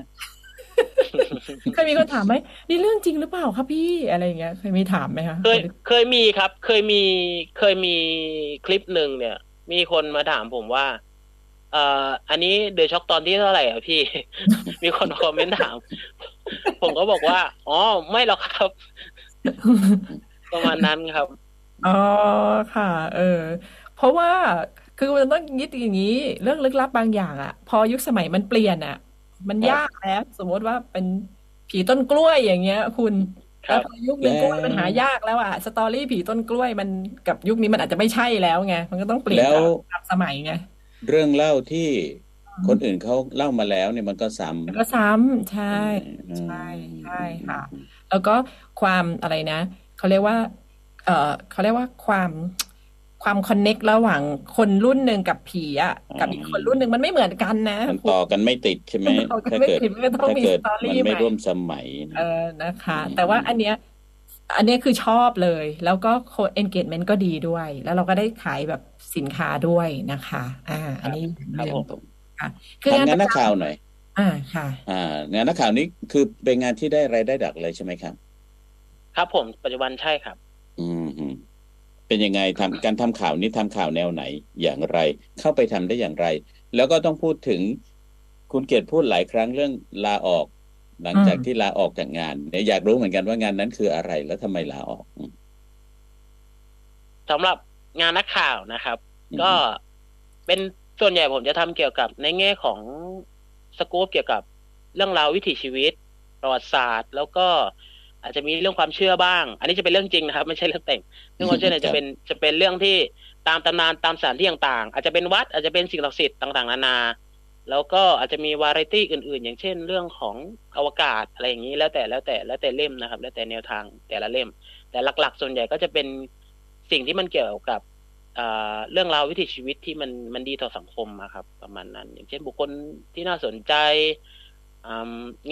เคยมีคนถามไหมนี่เรื่องจริงหรือเปล่าครับพี่อะไรเงี้ย เคยมีถามไหมคะเคยเคยมีครับ เคยมีเคยมีคลิปหนึ่งเนี่ย มีคนมาถามผมว่าเอ่ออันนี้เดอะช็อกตอนที่เท่าไหร่อะพี่ มีคนคอมเมนต์ถาม ผมก็บอกว่า อ๋อ ไม่หรอกครับ ประมาณนั้นครับ อ๋อ ค่ะ เออ เพราะว่าคือมันต้องยึดอย่างนี้ เรื่องลึกลับบางอย่างอะพอยุคสมัยมันเปลี่ยนอะมันยากแล้ว สมมติว่าเป็นผีต้นกล้วยอย่างเงี้ย คุณแล้วยุคนี้กล้วยมันหายากแล้วอะสตอรี่ผีต้นกล้วยมันกับยุคนี้มันอาจจะไม่ใช่แล้วไงมันก็ต้องเปลี่ยนตามสมัยไงเรื่องเล่าที่คนอื่นเขาเล่ามาแล้วเนี่ยมันก็ซ้ำก็ซ้ำใช่ใช่ใช่ค่ะ แล้วก็ความอะไรนะเขาเรียกว่า เออเขาเรียกว่าความ ความคอนเน็กระหว่างคนรุ่นหนึ่งกับผีอะกับอีกคนรุ่นหนึ่งมันไม่เหมือนกันนะ มันต่อกันไม่ติดใช่ไหมถ้าเกิดถ้าเกิดมันไม่ร่วมสมัยเออนะคะ แต่ว่าอันเนี้ยอันนี้คือชอบเลย แล้วก็โคเอนเกจเมนต์ก็ดีด้วย แล้วเราก็ได้ขายแบบสินค้าด้วยนะคะ อ่า อันนี้ครับผมค่ะคืองานนักข่าวหน่อย อ่าค่ะ อ่างานนักข่าวนี้คือเป็นงานที่ได้รายได้ดักเลยใช่ไหมครับ ครับผมปัจจุบันใช่ครับ อืม เป็นยังไงทำการทำข่าวนี้ทำข่าวแนวไหนอย่างไร เข้าไปทำได้อย่างไร แล้วก็ต้องพูดถึงคุณเกียรติพูดหลายครั้งเรื่องลาออก หลังจากที่ลาออกจากงานเนี่ยอยากรู้เหมือนกันว่างานนั้นคืออะไร แล้วทำไมลาออกสำหรับงานนักข่าวนะครับ ก็เป็นส่วนใหญ่ผมจะทำเกี่ยวกับในแง่ของสกู๊ปเกี่ยวกับเรื่องราววิถีชีวิตประวัติศาสตร์ แล้วก็ อาจจะมีเรื่องความเชื่อบ้าง อันนี้จะเป็นเรื่องจริงนะครับ ไม่ใช่เรื่องแต่ง เรื่องความเชื่อเนี่ยจะเป็นจะเป็นเรื่องที่ตามตำนานตามสถานที่ต่างๆ อาจจะเป็นวัดอาจจะเป็นสิ่งศักดิ์สิทธิ์ต่างๆนานา แล้วก็อาจจะมีวาไรตี้อื่น ๆ อย่างเช่น เรื่องของอวกาศอะไรอย่างนี้แล้วแต่แล้วแต่แล้วแต่เล่มนะครับ แล้วแต่แนวทางแต่ละเล่ม แต่หลักๆ ส่วนใหญ่ก็จะเป็นสิ่งที่มันเกี่ยวกับเรื่องราววิถีชีวิตที่มันมันดีต่อสังคมครับ ประมาณนั้น อย่างเช่นบุคคลที่น่าสนใจ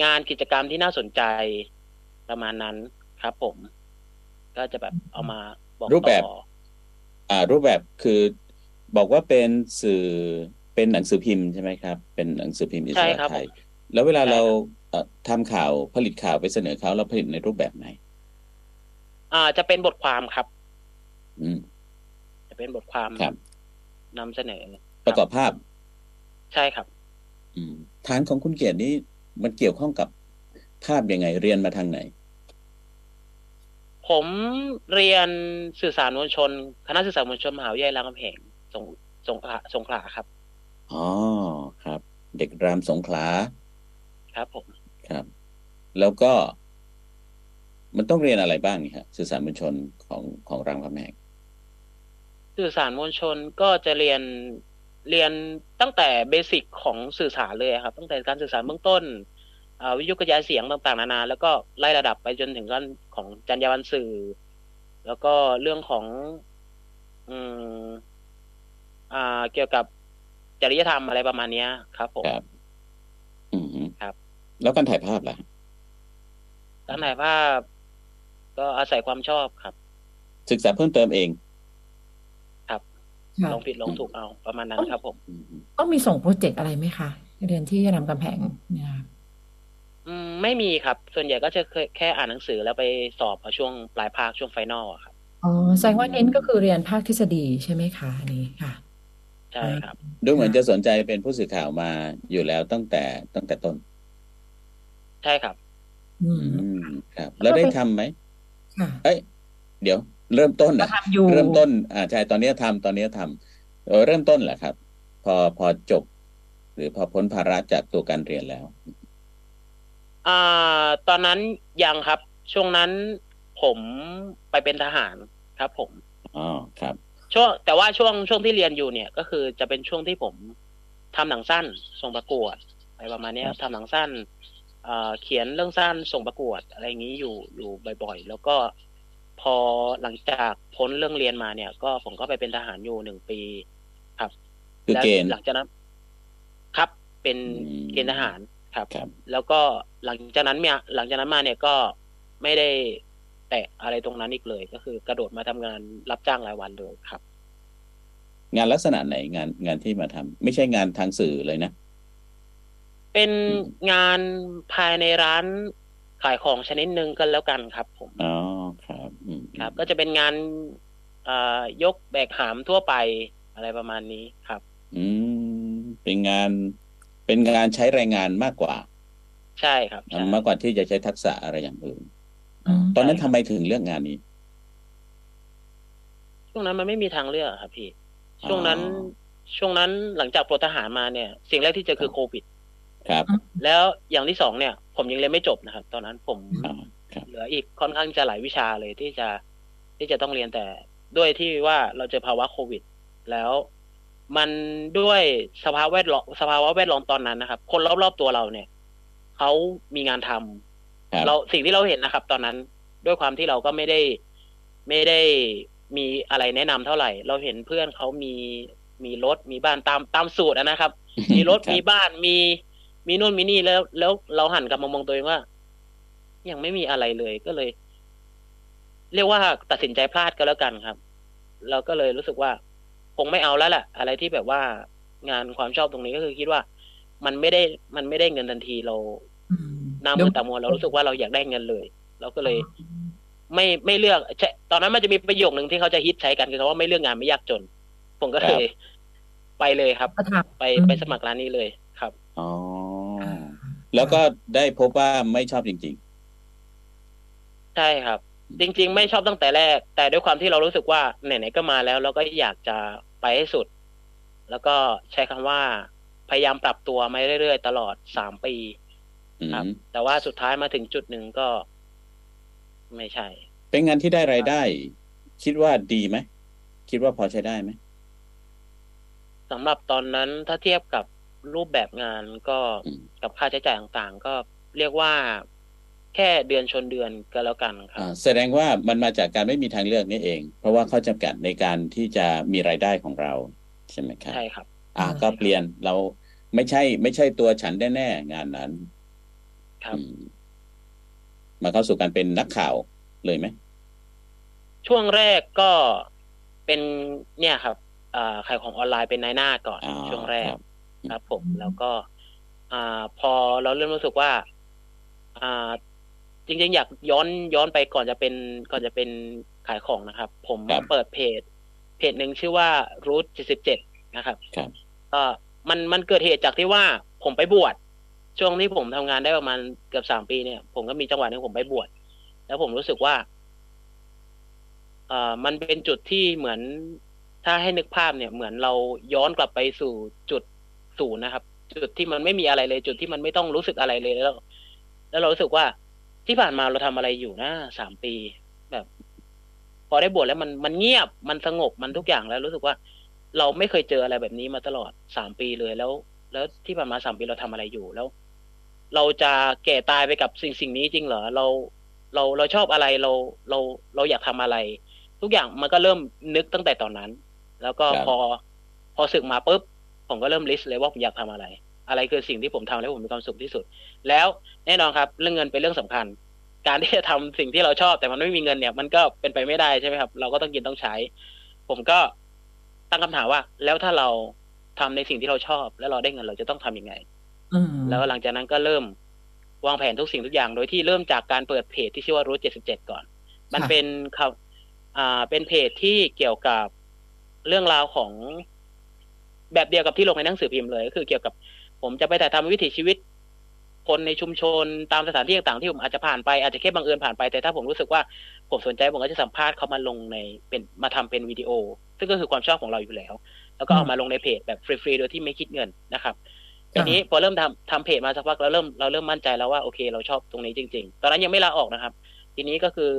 งานกิจกรรมที่น่าสนใจ ประมาณนั้นครับผม ก็จะแบบเอามาบอกรูปแบบ อ่า รูปแบบคือบอกว่าเป็นสื่อเป็นหนังสือพิมพ์ใช่ไหมครับ เป็นหนังสือพิมพ์อิสระไทย แล้วเวลาเราทำข่าวผลิตข่าวไปเสนอเขาเราผลิตในรูปแบบไหน อ่า จะเป็นบทความครับ อืม จะเป็นบทความครับนำเสนอ ประกอบภาพ ใช่ครับ อืมฐานของคุณเกียรตินี้มันเกี่ยวข้องกับภาพยังไงเรียนมาทางไหน ผมเรียนสื่อสารมวลชน คณะสื่อสารมวลชนมหาวิทยาลัยรามคำแหงสงสงขลาสงขลาครับอ๋อครับ เด็กรามสงขลาครับผมครับ แล้วก็ มันต้องเรียนอะไรบ้างนี่ครับสื่อสารมวลชนของของรามคำแหงสื่อสารมวลชนก็จะเรียนเรียนตั้งแต่เบสิกของสื่อสารเลยครับ ตั้งแต่การสื่อสารเบื้องต้น วิทยุกระจายเสียงต่างๆนานา แล้วก็ไล่ระดับไปจนถึงขั้นของจรรยาบรรณสื่อ แล้วก็เรื่องของ อืมอ่า เกี่ยวกับจริยธรรมอะไรประมาณนี้ครับผมครับ อืมครับ แล้วการถ่ายภาพล่ะการถ่ายภาพ ก็อาศัยความชอบครับ ศึกษาเพิ่มเติมเอง ครับลองผิดลองถูกเอาประมาณนั้นครับ ผมต้องมีส่งโปรเจกต์อะไรไหมคะเรียนที่รามคำแหงเนี่ยออืม ไม่มีครับ ส่วนใหญ่ก็จะเคยแค่อ่านหนังสือแล้วไปสอบช่วงปลายภาคช่วง final ครับ อ๋อ แสดงว่าเน้นก็คือเรียนภาคทฤษฎีใช่ไหมคะอันนี้ค่ะ ใช่ครับ ดูเหมือนจะสนใจเป็นผู้สื่อข่าวมาอยู่แล้วตั้งแต่ตั้งแต่ต้น ใช่ครับ อืมครับ แล้วได้ทํำไหมเอ้ย เดี๋ยว เริ่มต้นนะเริ่มต้น อ่าใช่ตอนนี้ทำตอนนี้ทำเออเริ่มต้นแหละครับ พอพอจบ หรือพอพ้นภาระจากตัวการเรียนแล้ว อ่าตอนนั้นยังครับ ช่วงนั้นผมไปเป็นทหารครับผมอ๋อครับ ช่วงแต่ว่าช่วงช่วงที่เรียนอยู่เนี่ย ก็คือจะเป็นช่วงที่ผมทำหนังสั้นส่งประกวดอะไรประมาณนี้ทำหนังสั้นเขียนเรื่องสั้นส่งประกวดอะไรอย่างนี้อยู่อยู่บ่อยๆ แล้วก็พอหลังจากพ้นเรื่องเรียนมาเนี่ย ก็ผมก็ไปเป็นทหารอยู่หนึ่งปีครับ คือเกณฑ์หลังจากนั้น ครับเป็นเกณฑ์ทหาร ครับ แล้วก็หลังจากนั้นเนี่ยหลังจากนั้นมาเนี่ยก็ไม่ได้แตะอะไรตรงนั้นอีกเลย ก็คือกระโดดมาทำงานรับจ้างรายวันเลยครับ งานลักษณะไหนงานงานที่มาทำไม่ใช่งานทางสื่อเลยนะ เป็นงานภายในร้านขายของชนิดหนึ่งกันแล้วกันครับ ผมอ๋อครับครับ ก็จะเป็นงานอ่ายกแบกหามทั่วไปอะไรประมาณนี้ครับ อืม เป็นงาน เป็นงานใช้แรงงานมากกว่า ใช่ครับมากกว่าที่จะใช้ทักษะอะไรอย่างอื่นตอนนั้นทำไมถึงเลือกงานนี้ ช่วงนั้นมันไม่มีทางเลือกครับพี่ ช่วงนั้นช่วงนั้นหลังจากปลดทหารมาเนี่ย สิ่งแรกที่เจอคือโควิด ครับ แล้วอย่างที่สองเนี่ย ผมยังเรียนไม่จบนะครับ ตอนนั้นผมเหลืออีกค่อนข้างจะหลายวิชาเลยที่จะที่จะต้องเรียนแต่ด้วยที่ว่าเราเจอภาวะโควิด แล้ว มันด้วยสภาวะแวดล้อมสภาวะแวดล้อมตอนนั้นนะครับ คนรอบๆตัวเราเนี่ยเขามีงานทำเราสิ่งที่เราเห็นนะครับ ตอนนั้นด้วยความที่เราก็ไม่ได้ไม่ได้มีอะไรแนะนำเท่าไหร่ เราเห็นเพื่อนเขามีมีรถมีบ้านตามตามสูตรนะครับ มีรถมีบ้านมีมีนู่นมีนี่แล้ว แล้วเราหันกลับมามองตัวเองว่า ยังไม่มีอะไรเลยก็เลย เรียกว่าตัดสินใจพลาดก็แล้วกันครับ เราก็เลยรู้สึกว่าค งไม่เอาแล้วแหละอะไรที่แบบว่างานความชอบตรงนี้ก็คือคิดว่า มันไม่ได้มันไม่ได้เงินทันทีเราหน้ามือตามัวเรารู้สึกว่าเราอยากได้เงินเลย เราก็เลย ไม่ไม่เลือกตอนนั้นมันจะมีประโยคหนึ่งที่เขาจะฮิตใช้กันคือคำว่าไม่เลือกงานไม่ยากจน ผมก็เลยไปเลยครับ ไปไปสมัครร้านนี้เลยครับอ๋อแล้วก็ได้พบว่าไม่ชอบจริง ๆ ใช่ครับ จริง ๆ ไม่ชอบตั้งแต่แรก แต่ด้วยความที่เรารู้สึกว่าไหนๆก็มาแล้ว เราก็อยากจะ ไปให้สุด แล้วก็ใช้คำว่าพยายามปรับตัวมาเรื่อยๆตลอดสามปีครับ แต่ว่าสุดท้ายมาถึงจุดหนึ่งก็ ไม่ใช่ เป็นงานที่ได้รายได้ คิดว่าดีไหมคิดว่าพอใช้ได้ไหมสำหรับตอนนั้นถ้าเทียบกับรูปแบบงานก็กับค่าใช้จ่ายต่างๆ ก็เรียกว่าแค่เดือนชนเดือนก็แล้วกันครับแสดงว่ามันมาจากการไม่มีทางเลือกนี่เอง เพราะว่าข้อจำกัดในการที่จะมีรายได้ของเราใช่ไหมครับใช่ครับ อ่าก็เปลี่ยนเราไม่ใช่ ไม่ใช่ตัวฉันแน่ๆงานนั้น ครับมาเข้าสู่การเป็นนักข่าวเลยไหมช่วงแรกก็เป็นเนี่ยครับขายของออนไลน์เป็นนายหน้าก่อนช่วงแรกครับ ผมแล้วก็ อ่า พอเราเริ่มรู้สึกว่า อ่า จริงๆอยากย้อนย้อนไปก่อนจะเป็นก่อนจะเป็นขายของนะครับ ผมเปิดเพจ เพจหนึ่งชื่อว่ารูทเจ็ดสิบเจ็ดนะครับก็มันมันเกิดเหตุจากที่ว่าผมไปบวชช่วงที่ผมทำงานได้ประมาณเกือบสามปีเนี่ย ผมก็มีจังหวะนึงผมไปบวชแล้วผมรู้สึกว่าอ่ามันเป็นจุดที่เหมือนถ้าให้นึกภาพเนี่ย เหมือนเราย้อนกลับไปสู่จุดศูนย์นะครับ จุดที่มันไม่มีอะไรเลย จุดที่มันไม่ต้องรู้สึกอะไรเลยแล้ว แล้วเรารู้สึกว่า ที่ผ่านมาเราทำอะไรอยู่นะสามปี แบบ พอได้บวชแล้วมันมันเงียบมันสงบมันทุกอย่างแล้วรู้สึกว่า เราไม่เคยเจออะไรแบบนี้มาตลอดสามปีเลยแล้ว แล้วที่ผ่านมาสามปีเราทำอะไรอยู่แล้ว เราจะแก่ตายไปกับสิ่งสิ่งนี้จริงเหรอเราเราเราชอบอะไรเราเราเราอยากทำอะไร ทุกอย่างมันก็เริ่มนึกตั้งแต่ตอนนั้น แล้วก็พอพอศึกมาปุ๊บผมก็เริ่มลิสต์เลยว่าผมอยากทำอะไร อะไรคือสิ่งที่ผมทำแล้วผมมีความสุขที่สุด แล้วแน่นอนครับ เรื่องเงินเป็นเรื่องสำคัญ การที่จะทำสิ่งที่เราชอบ แต่มันไม่มีเงินเนี่ย มันก็เป็นไปไม่ได้ใช่ไหมครับ เราก็ต้องกินต้องใช้ ผมก็ตั้งคำถามว่า แล้วถ้าเราทำในสิ่งที่เราชอบ แล้วเราได้เงินเราจะต้องทํำยังไงแล้วหลังจากนั้นก็เริ่มวางแผนทุกสิ่งทุกอย่าง โดยที่เริ่มจากการเปิดเพจที่ชื่อว่ารูทเจ็ดสิบเจ็ดก่อน มันเป็นคอ่า เป็นเพจที่เกี่ยวกับเรื่องราวของแบบเดียวกับที่ลงในหนังสือพิมพ์เลย ก็คือเกี่ยวกับ ผมจะไปถ่ายทำวิถีชีวิต คนในชุมชนตามสถานที่ต่างๆที่ผมอาจจะผ่านไปอาจจะแค่บังเอิญผ่านไปแต่ถ้าผมรู้สึกว่าผมสนใจผมก็จะสัมภาษณ์เขามาลงในเป็นมาทำเป็นวิดีโอ ซึ่งก็คือความชอบของเราอยู่แล้ว แล้วก็เอามาลงในเพจแบบฟรีๆโดยที่ไม่คิดเงินนะครับทีนี้พอเริ่มทำทำเพจมาสักพักเราเริ่มเราเริ่มมั่นใจแล้วว่าโอเคเราชอบตรงนี้จริง ๆ ตอนนั้นยังไม่ลาออกนะครับ ทีนี้ก็คือ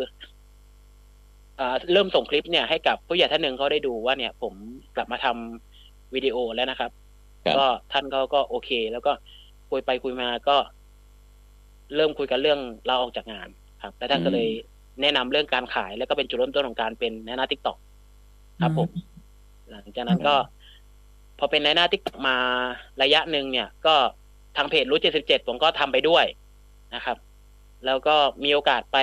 อ่าเริ่มส่งคลิปเนี่ยให้กับผู้ใหญ่ท่านหนึ่งเขาได้ดูว่าเนี่ย ผมกลับมาทำวิดีโอแล้วนะครับ ก็ท่านเขาก็โอเค แล้วก็คุยไปคุยมาก็ เริ่มคุยกันเรื่องเราออกจากงาน ครับแล้วท่านก็เลยแนะนำเรื่องการขายแล้วก็เป็นจุดเริ่มต้นของการเป็นในหน้าทิกตอกครับผม หลังจากนั้นก็ พอเป็นในหน้าทิกตอกมาระยะหนึ่งเนี่ย ก็ทางเพจรู้เจ็ดสิบเจ็ดผมก็ทำไปด้วยนะครับ แล้วก็มีโอกาสไป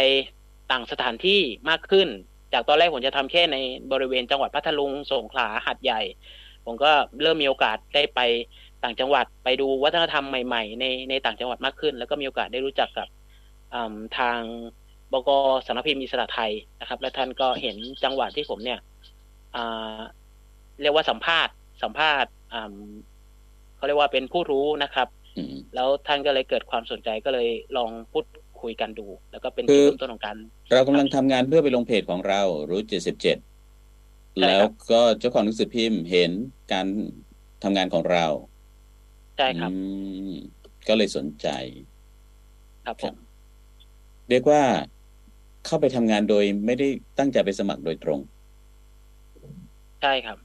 ต่างสถานที่มากขึ้น จากตอนแรกผมจะทำแค่ในบริเวณจังหวัดพัทลุงสงขลาหัดใหญ่ ผมก็เริ่มมีโอกาสได้ไปต่างจังหวัดไปดูวัฒนธรรมใหม่ๆ ในในต่างจังหวัดมากขึ้น แล้วก็มีโอกาสได้รู้จักกับทางบกสารพิมพ์อิสระไทยนะครับ และท่านก็เห็นจังหวัดที่ผมเนี่ยเรียกว่าสัมภาษณ์ สัมภาษณ์เขาเรียกว่าเป็นผู้รู้นะครับแล้วท่านก็เลยเกิดความสนใจก็เลยลองพูดคุยกันดู แล้วก็เป็นจุดเริ่มต้นของการเรากำลังทำงานเพื่อไปลงเพจของเรารู้เจ็ดสิบเจ็ด แล้วก็เจ้าของหนังสือพิมพ์เห็นการทำงานของเรา ใช่ครับก็เลยสนใจ ครับผมเรียกว่าเข้าไปทำงานโดยไม่ได้ตั้งใจไปสมัครโดยตรง ใช่ครับ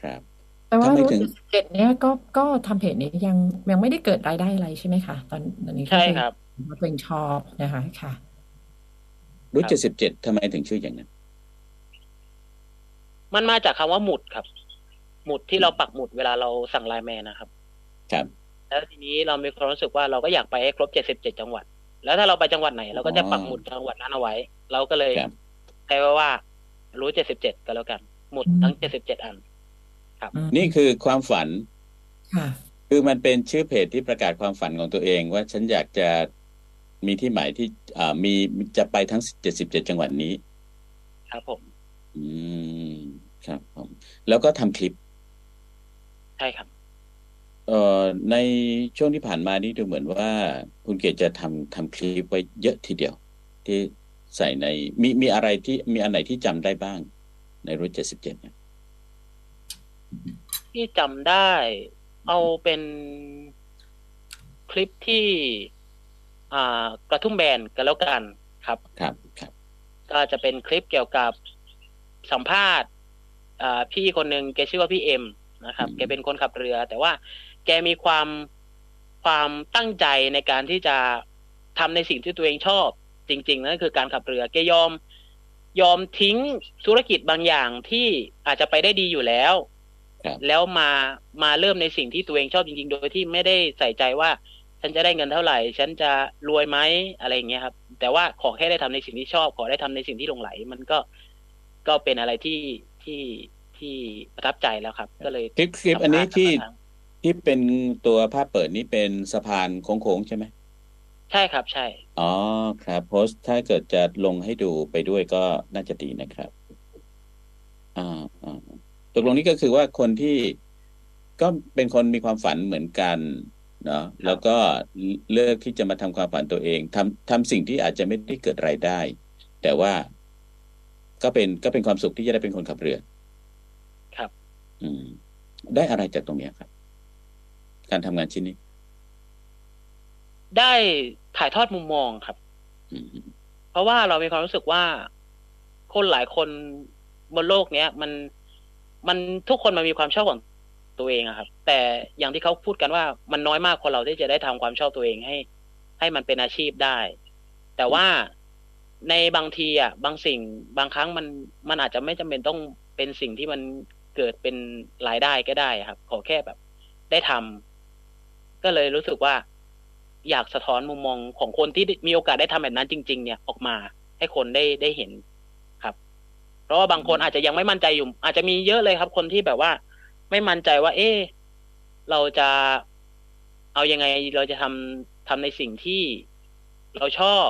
ครับแต่ว่ารุ่นสิบเจ็ดเนี้ยก็ก็ทำเพจนี้ยังยังไม่ได้เกิดรายได้อะไรใช่ไหมคะตอนตอนนี้ใช่ครับตัวเองชอบนะคะค่ะรุ่นเจ็ดสิบเจ็ดทำไมถึงชื่ออย่างนั้น มันมาจากคำว่าหมุดครับ หมุดที่เราปักหมุดเวลาเราสั่งไลน์แมนนะครับ ครับ แล้วทีนี้เรามีความรู้สึกว่าเราก็อยากไปให้ครบเจ็ดสิบเจ็ดจังหวัด แล้วถ้าเราไปจังหวัดไหน เราก็จะปักหมุดจังหวัดนั้นเอาไว้ เราก็เลยใช้ว่าว่ารู้เจ็ดสิบเจ็ดก็แล้วกัน หมุดทั้งเจ็ดสิบเจ็ดอัน ครับ นี่คือความฝันคือมันเป็นชื่อเพจที่ประกาศความฝันของตัวเอง ว่าฉันอยากจะมีที่หมายที่อ่ามีจะไปทั้งเจ็ดสิบเจ็ดจังหวัดนี้ ครับผม อืม ครับผมแล้วก็ทำคลิป ใช่ครับ เอ่อในช่วงที่ผ่านมานี่ดูเหมือนว่าคุณเกศจะทำทำคลิปไว้เยอะทีเดียว ที่ใส่ในมีมีอะไรที่มีอันไหนที่จำได้บ้าง ในรุ่นเจ็ดสิบเจ็ดเนี่ยที่จำได้เอาเป็นคลิปที่ อ่ากระทุ่มแบนกันแล้วกันครับ ครับครับ ก็จะเป็นคลิปเกี่ยวกับสัมภาษณ์อ่า พี่คนหนึ่งแกชื่อว่าพี่เอ็มนะครับ แกเป็นคนขับเรือ แต่ว่าแกมีความความตั้งใจในการที่จะทำในสิ่งที่ตัวเองชอบ จริง ๆนั่นคือการขับเรือ แกยอมยอมทิ้งธุรกิจบางอย่างที่อาจจะไปได้ดีอยู่แล้ว แล้วมามาเริ่มในสิ่งที่ตัวเองชอบจริง ๆ โดยที่ไม่ได้ใส่ใจว่า ฉันจะได้เงินเท่าไหร่ ฉันจะรวยไหมอะไรอย่างเงี้ยครับ แต่ว่าขอแค่ได้ทำในสิ่งที่ชอบ ขอได้ทำในสิ่งที่ลงไหล มันก็ก็เป็นอะไรที่ ที่ที่ประทับใจแล้วครับ ก็เลยคลิปคลิปอันนี้ที่ที่เป็นตัวภาพเปิดนี่เป็นสะพานโค้งๆใช่ไหมใช่ครับใช่ อ๋อครับโพสถ้าเกิดจะลงให้ดูไปด้วยก็น่าจะดีนะครับ อ่าอ่าตกลงนี้ก็คือว่าคนที่ก็เป็นคนมีความฝันเหมือนกันเนาะแล้วก็เลือกที่จะมาทำความฝันตัวเองทำทำสิ่งที่อาจจะไม่ได้เกิดรายได้ แต่ว่า ก็เป็นก็เป็นความสุขที่จะได้เป็นคนขับเรือ ครับ อืม ได้อะไรจากตรงนี้ครับ การทำงานชิ้นนี้ ได้ถ่ายทอดมุมมองครับเพราะว่าเรามีความรู้สึกว่าคนหลายคนบนโลกเนี้ย มันมันทุกคนมันมีความชอบของตัวเองอะครับ แต่อย่างที่เขาพูดกันว่ามันน้อยมากคนเราที่จะได้ทำความชอบตัวเองให้ ให้มันเป็นอาชีพได้ แต่ว่า ในบางทีอะ บางสิ่งบางครั้งมันมันอาจจะไม่จำเป็นต้องเป็นสิ่งที่มันเกิดเป็นรายได้ก็ได้ครับ ขอแค่แบบ ได้ทำก็เลยรู้สึกว่า อยากสะท้อนมุมมองของคนที่มีโอกาสได้ทำแบบนั้นจริง ๆ เนี่ยออกมา ให้คนได้ได้เห็นครับ เพราะว่าบางคนอาจจะยังไม่มั่นใจอยู่ อาจจะมีเยอะเลยครับ คนที่แบบว่า ไม่มั่นใจว่า เอ๊เราจะเอายังไงเราจะทำทำในสิ่งที่เราชอบ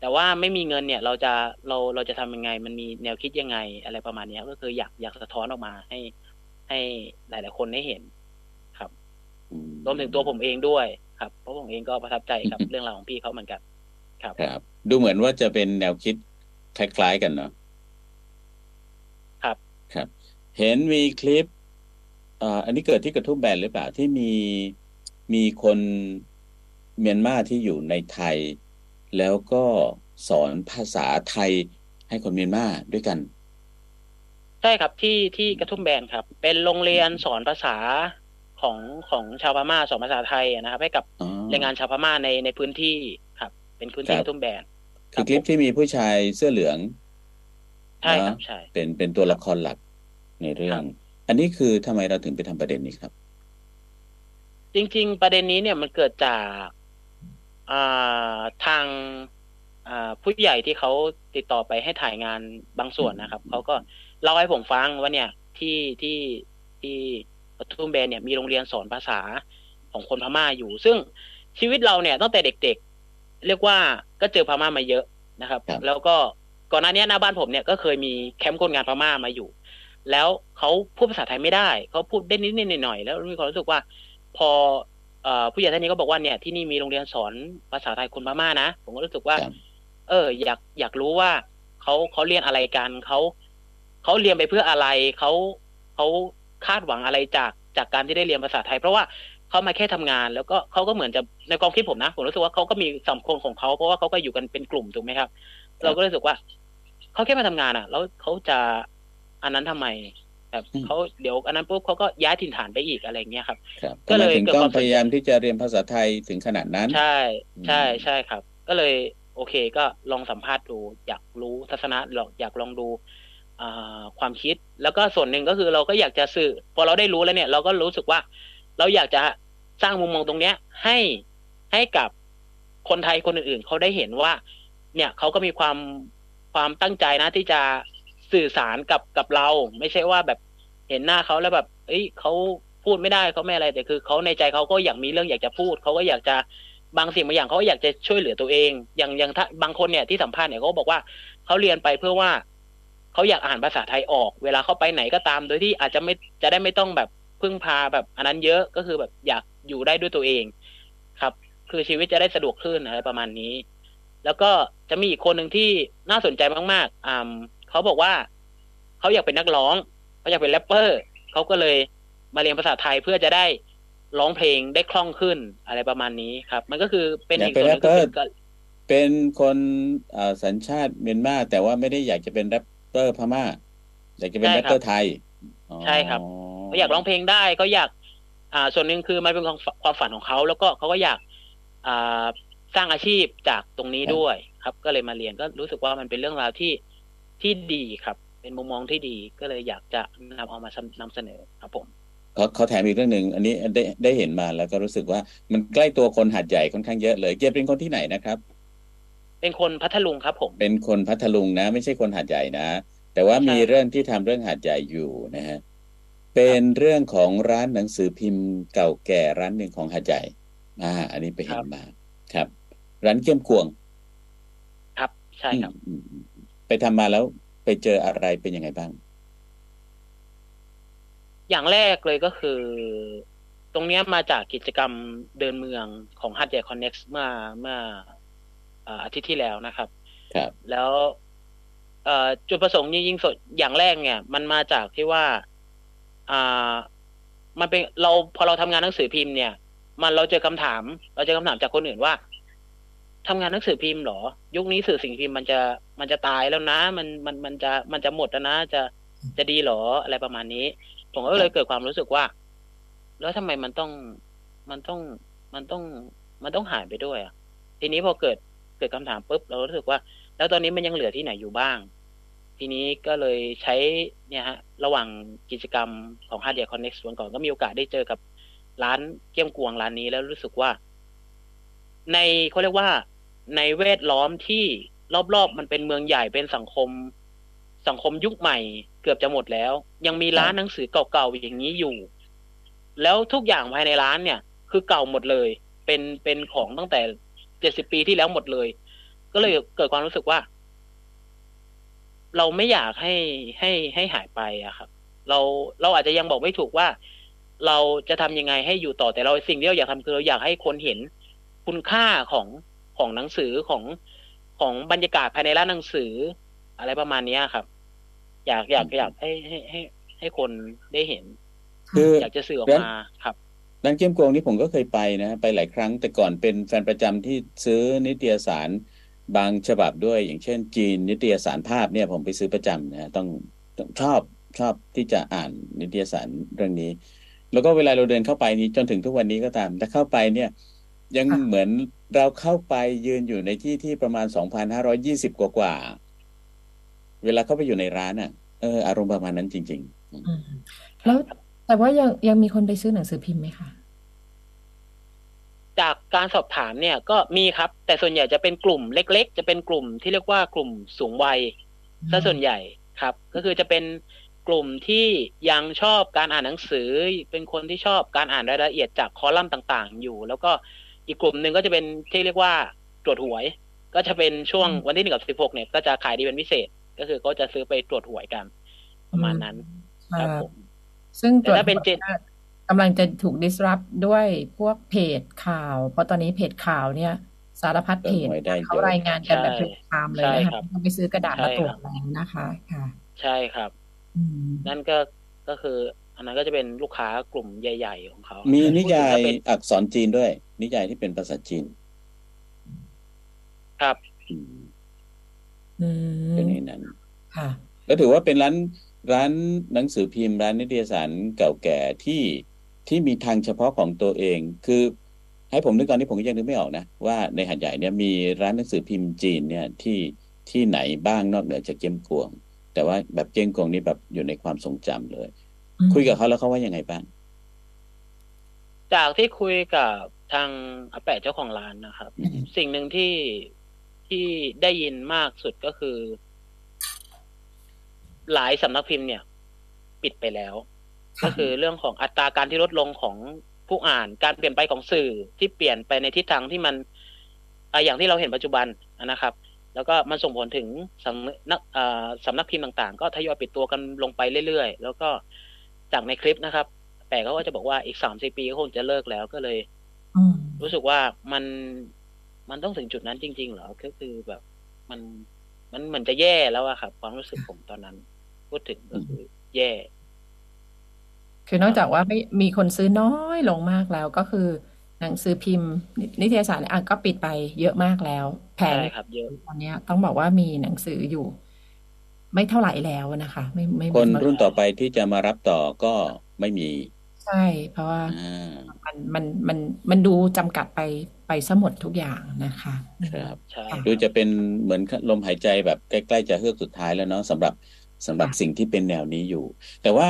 แต่ว่าไม่มีเงินเนี่ยเราจะเราเราจะทำยังไง มันมีแนวคิดยังไงอะไรประมาณนี้ก็คืออยากอยากสะท้อนออกมาให้ให้หลาย ๆ คนได้เห็นครับรวมถึงตัวผมเองด้วยครับ เพราะผมเองก็ประทับใจกับเรื่องราวของพี่เขาเหมือนกัน ครับครับ ดูเหมือนว่าจะเป็นแนวคิดคล้าย ๆ กันเนาะครับครับ เห็นมีคลิปอ่าอันนี้เกิดที่กระทุ่มแบนหรือเปล่าที่มีมีคนเมียนมาที่อยู่ในไทย แล้วก็สอนภาษาไทยให้คนเมียนมาด้วยกัน ใช่ครับที่ที่กระทุ่มแบนครับ เป็นโรงเรียนสอนภาษาของของชาวพม่าสอนภาษาไทยนะครับ ให้กับแรงงานชาวพม่าในในพื้นที่ครับ เป็นพื้นที่กระทุ่มแบนคือคลิปที่มีผู้ชายเสื้อเหลืองใช่ครับใช่เป็นเป็นตัวละครหลักในเรื่อง อันนี้คือทำไมเราถึงไปทำประเด็นนี้ครับ จริง ๆ ประเด็นนี้เนี่ยมันเกิดจาก ทางผู้ใหญ่ที่เขาติดต่อไปให้ถ่ายงานบางส่วนนะครับเขาก็เล่าให้ผมฟังว่าเนี่ยที่ที่ที่ปทุมเบนเนี่ยมีโรงเรียนสอนภาษาของคนพม่าอยู่ ซึ่งชีวิตเราเนี่ยตั้งแต่เด็กๆ เรียกว่าก็เจอพม่ามาเยอะนะครับ แล้วก็ก่อนหน้านี้หน้าบ้านผมเนี่ยก็เคยมีแคมป์คนงานพม่ามาอยู่ แล้วเขาพูดภาษาไทยไม่ได้เขาพูดได้นิดๆหน่อยๆแล้วมีความรู้สึกว่า พอ ผู้ใหญ่ท่านนี้ก็บอกว่าเนี่ยที่นี่มีโรงเรียนสอนภาษาไทยคนพม่านะ ผมก็รู้สึกว่า เออ อยากอยากรู้ว่าเขาเขาเรียนอะไรกันเขาเขาเรียนไปเพื่ออะไรเขาเขาคาดหวังอะไรจากจากการที่ได้เรียนภาษาไทย เพราะว่าเขามาแค่ทำงาน แล้วก็เขาก็เหมือนจะในความคิดผมนะผมรู้สึกว่าเขาก็มีสังคมของเขาเพราะว่าเขาก็อยู่กันเป็นกลุ่มถูกไหมครับ เราก็รู้สึกว่าเขาแค่มาทำงานอะ แล้วเขาจะอันนั้นทำไม แบบเขาเดี๋ยวอันนั้นปุ๊บเขาก็ย้ายถิ่นฐานไปอีกอะไรเงี้ยครับ ก็เลยเกิดความพยายามที่จะเรียนภาษาไทยถึงขนาดนั้น ใช่ใช่ใช่ครับ ก็เลยโอเคก็ลองสัมภาษณ์ดู อยากรู้ทัศนะอยากลองดูความคิด แล้วก็ส่วนหนึ่งก็คือเราก็อยากจะสื่อพอเราได้รู้แล้วเนี่ย เราก็รู้สึกว่า เราอยากจะสร้างมุมมองตรงเนี้ย ให้ให้กับคนไทยคนอื่นๆเขาได้เห็นว่า เนี่ยเขาก็มีความความตั้งใจนะที่จะสื่อสารกับกับเรา ไม่ใช่ว่าแบบ เห็นหน้าเขาแล้วแบบ เอ้ยเขาพูดไม่ได้เขาไม่อะไรแต่คือเขาในใจเขาก็อยากมีเรื่องอยากจะพูดเขาก็อยากจะบางสิ่งบางอย่างเขาอยากจะช่วยเหลือตัวเอง อย่างอย่างถ้าบางคนเนี่ยที่สัมภาษณ์เนี่ยเขาบอกว่าเขาเรียนไปเพื่อว่าเขาอยากอ่านภาษาไทยออก เวลาเขาไปไหนก็ตาม โดยที่อาจจะไม่จะได้ไม่ต้องแบบพึ่งพาแบบอันนั้นเยอะก็คือแบบอยากอยู่ได้ด้วยตัวเอง ครับ คือชีวิตจะได้สะดวกขึ้นอะไรประมาณนี้ แล้วก็จะมีอีกคนหนึ่งที่น่าสนใจมากๆอ่าเขาบอกว่าเขาอยากเป็นนักร้อง เขาอยากเป็นแรปเปอร์เขาก็เลยมาเรียนภาษาไทยเพื่อจะได้ร้องเพลงได้คล่องขึ้นอะไรประมาณนี้ครับ มันก็คือเป็นอีกส่วนนึงก็เป็นคนสัญชาติเมียนมาแต่ว่าไม่ได้อยากจะเป็นแรปเปอร์พม่าอยากจะเป็นแรปเปอร์ไทยใช่ครับเขาอยากร้องเพลงได้เขาอยาก อ่า ส่วนหนึ่งคือมันเป็นความฝันของเขาแล้วก็เขาก็อยากอ่าสร้างอาชีพจากตรงนี้ด้วยครับ ก็เลยมาเรียนก็รู้สึกว่ามันเป็นเรื่องราวที่ที่ดีครับ เป็นมุมมองที่ดีก็เลยอยากจะนำเอามานำเสนอครับผมเขาเขาแถมอีกเรื่องหนึ่งอันนี้ได้ได้เห็นมาแล้วก็รู้สึกว่ามันใกล้ตัวคนหัดใหญ่ค่อนข้างเยอะเลย เกียรเป็นคนที่ไหนนะครับ เป็นคนพัทลุงครับผม เป็นคนพัทลุงนะ ไม่ใช่คนหาดใหญ่นะ แต่ว่ามีเรื่องที่ทำเรื่องหาดใหญ่อยู่นะฮะเป็นเรื่องของร้านหนังสือพิมพ์เก่าแก่ร้านหนึ่งของหาดใหญ่อ่าอันนี้ไปเห็นมาครับ ร้านเกี้ยมกวง ครับใช่ครับ ไปทำมาแล้ว ไปเจออะไรเป็นยังไงบ้าง อย่างแรกเลยก็คือ ตรงนี้มาจากกิจกรรมเดินเมืองของฮัตใหญ่คอนเน็กซ์เมื่อเมื่ออาทิตย์ที่แล้วนะครับ ครับ แล้วจุดประสงค์ยิ่งๆสดอย่างแรกเนี่ย มันมาจากที่ว่าอ่ามันเป็นเราพอเราทำงานหนังสือพิมพ์เนี่ย มันเราเจอคำถาม เราเจอคำถามจากคนอื่นว่า ทำงานหนังสือพิมพ์หรอ ยุคนี้สื่อสิ่งพิมพ์มันจะมันจะตายแล้วนะ มันมันมันจะมันจะหมดแล้วนะ จะจะดีหรออะไรประมาณนี้ ผมก็เลยเกิดความรู้สึกว่า แล้วทำไมมันต้องมันต้องมันต้องมันต้องหายไปด้วยอะทีนี้พอเกิดเกิดคำถามปุ๊บเรารู้สึกว่า แล้วตอนนี้มันยังเหลือที่ไหนอยู่บ้าง ทีนี้ก็เลยใช้เนี่ยฮะ ระหว่างกิจกรรมของ h a r d คอนเน็กซ์วันก่อนก็มีโอกาสได้เจอกับร้านเกี้ยมกวงร้านนี้แล้วรู้สึกว่า ในเขาเรียกว่า ในเวทล้อมที่รอบๆมันเป็นเมืองใหญ่เป็นสังคม สังคมยุคใหม่ เกือบจะหมดแล้ว ยังมีร้านหนังสือเก่าๆอย่างนี้อยู่ แล้วทุกอย่างภายในร้านเนี่ย คือเก่าหมดเลย เป็นเป็นของตั้งแต่เจ็ดสิบปีที่แล้วหมดเลย ก็เลยเกิดความรู้สึกว่า เราไม่อยากให้ให้ให้หายไปอะครับ เราเราอาจจะยังบอกไม่ถูกว่า เราจะทำยังไงให้อยู่ต่อแต่เราสิ่งที่เราอยากทำคือเราอยากให้คนเห็นคุณค่าของ ของหนังสือของของบรรยากาศภายในร้านหนังสือ อะไรประมาณนี้ครับ อยากอยากอยากให้ให้ให้ ให้คนได้เห็น คืออยากจะสื่อออกมาครับร้านเกมโกงนี่ผมก็เคยไปนะไปหลายครั้งแต่ก่อนเป็นแฟนประจำที่ซื้อนิตยสารบางฉบับด้วย อย่างเช่น จีนนิตยสารภาพเนี่ย ผมไปซื้อประจำนะต้องชอบชอบที่จะอ่านนิตยสารเรื่องนี้ แล้วก็เวลาเราเดินเข้าไปนี้จนถึงทุกวันนี้ก็ตามแต่เข้าไปเนี่ย ยังเหมือน เราเข้าไปยืนอยู่ในที่ที่ประมาณสองพันห้าร้อยี่สิบกว่ากว่า เวลาเข้าไปอยู่ในร้านอะ เออ อารมณ์ประมาณนั้นจริง ๆ แล้วแต่ว่ายังยังมีคนไปซื้อหนังสือพิมพ์ไหมคะ จากการสอบถามเนี่ยก็มีครับ แต่ส่วนใหญ่จะเป็นกลุ่มเล็ก ๆ จะเป็นกลุ่มที่เรียกว่ากลุ่มสูงวัยซะส่วนใหญ่ครับ ก็คือจะเป็นกลุ่มที่ยังชอบการอ่านหนังสือ เป็นคนที่ชอบการอ่านรายละเอียดจากคอลัมน์ต่าง ๆ อยู่ แล้วก็ อีกกลุ่มหนึ่งก็จะเป็นที่เรียกว่าตรวจหวย ก็จะเป็นช่วงวันที่หนึ่งกับสิบหกเนี่ยก็จะขายดีเป็นพิเศษ ก็คือเขาจะซื้อไปตรวจหวยกัน ประมาณนั้นครับผมซึ่งตรวจถ้าเป็นเจนกำลังจะถูก disrupt ด้วยพวกเพจข่าว เพราะตอนนี้เพจข่าวเนี่ย สารพัดเพจเขารายงานกันแบบเป็นไทม์เลยนะคะต้องไปซื้อกระดาษมาตรวจแล้วนะคะ ค่ะ ใช่ครับ นั่นก็ก็คือ อันนั้นก็จะเป็นลูกค้ากลุ่มใหญ่ ๆ ของเขา มีนิยายอักษรจีนด้วย นิยายที่เป็นภาษาจีน ครับเป็นในนั้น ค่ะ ก็ถือว่าเป็นร้านร้านหนังสือพิมพ์ร้านนิตยสารเก่าแก่ที่ที่มีทางเฉพาะของตัวเอง คือ ให้ผมนึกตอนนี้ผมก็ยังนึกไม่ออกนะ ว่าในหัดใหญ่เนี่ยมีร้านหนังสือพิมพ์จีนเนี่ยที่ที่ไหนบ้างนอกเหนือจากเจียมกวง แต่ว่าแบบเจียมกวงนี่แบบอยู่ในความทรงจำเลย คุยกับเขาแล้วเขาว่ายังไงบ้างจากที่คุยกับทางอาแปะเจ้าของร้านนะครับ สิ่งหนึ่งที่ที่ได้ยินมากสุดก็คือ หลายสำนักพิมพ์เนี่ย ปิดไปแล้ว ก็คือเรื่องของอัตราการที่ลดลงของผู้อ่านการเปลี่ยนไปของสื่อที่เปลี่ยนไปในทิศทางที่มันอย่างที่เราเห็นปัจจุบันนะครับ แล้วก็มันส่งผลถึงสำนักสำนักพิมพ์ต่างๆ ก็ทยอยปิดตัวกันลงไปเรื่อยๆ แล้วก็ จากในคลิปนะครับ แต่เขาก็จะบอกว่าอีกสามสี่ปีก็คงจะเลิกแล้วก็เลยรู้สึกว่ามันมันต้องถึงจุดนั้นจริง ๆ เหรอก็คือแบบมันมันเหมือนจะแย่แล้วอะครับ ความรู้สึกผมตอนนั้น พูดถึงก็คือแย่ คือนอกจากว่าไม่มีคนซื้อน้อยลงมากแล้วก็คือ หนังสือพิมพ์ นิตยสารอะก็ปิดไปเยอะมากแล้ว แผงครับเยอะตอนนี้ต้องบอกว่ามีหนังสืออยู่ ไม่เท่าไหร่แล้วนะคะ ไม่ไม่คนรุ่นต่อไปที่จะมารับต่อก็ไม่มี ใช่ เพราะว่ามันมันมันมันดูจำกัดไปไปซะหมดทุกอย่างนะคะ ครับใช่ดูจะเป็นเหมือนลมหายใจแบบใกล้ๆจะเฮือกสุดท้ายแล้วเนาะสำหรับสำหรับสิ่งที่เป็นแนวนี้อยู่ แต่ว่า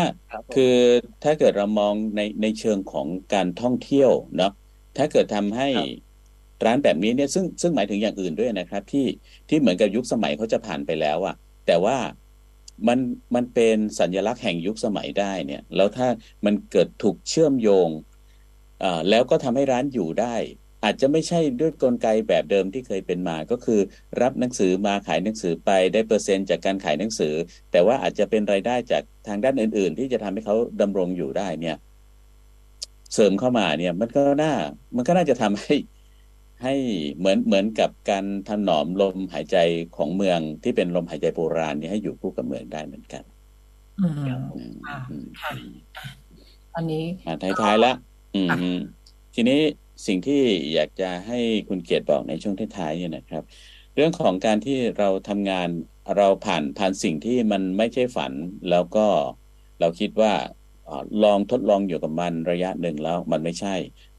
คือถ้าเกิดเรามองในในเชิงของการท่องเที่ยวเนาะถ้าเกิดทำให้ร้านแบบนี้เนี่ยซึ่งซึ่งหมายถึงอย่างอื่นด้วยนะครับ ที่ที่เหมือนกับยุคสมัยเขาจะผ่านไปแล้วอะ แต่ว่ามันมันเป็นสัญลักษณ์แห่งยุคสมัยได้เนี่ย แล้วถ้ามันเกิดถูกเชื่อมโยงอ่าแล้วก็ทำให้ร้านอยู่ได้ อาจจะไม่ใช่ด้วยกลไกแบบเดิมที่เคยเป็นมา ก็คือ รับหนังสือมาขายหนังสือไปได้เปอร์เซ็นต์จากการขายหนังสือ แต่ว่าอาจจะเป็นรายได้จากทางด้านอื่น ๆ ที่จะทำให้เขาดำรงอยู่ได้เนี่ย เสริมเข้ามาเนี่ย มันก็น่า มันก็น่าจะทำให้ ให้เหมือนเหมือนกับการถนอมลมหายใจของเมืองที่เป็นลมหายใจโบราณนี่ให้อยู่คู่กับเมืองได้เหมือนกันอืมค่ะอันนี้มาท้ายๆแล้วอืมทีนี้สิ่งที่อยากจะให้คุณเกียรติบอกในช่วงท้ายๆเนี่ยนะครับ เรื่องของการที่เราทำงานเราผ่านผ่านสิ่งที่มันไม่ใช่ฝัน แล้วก็เราคิดว่าลองทดลองอยู่กับมันระยะหนึ่งแล้วมันไม่ใช่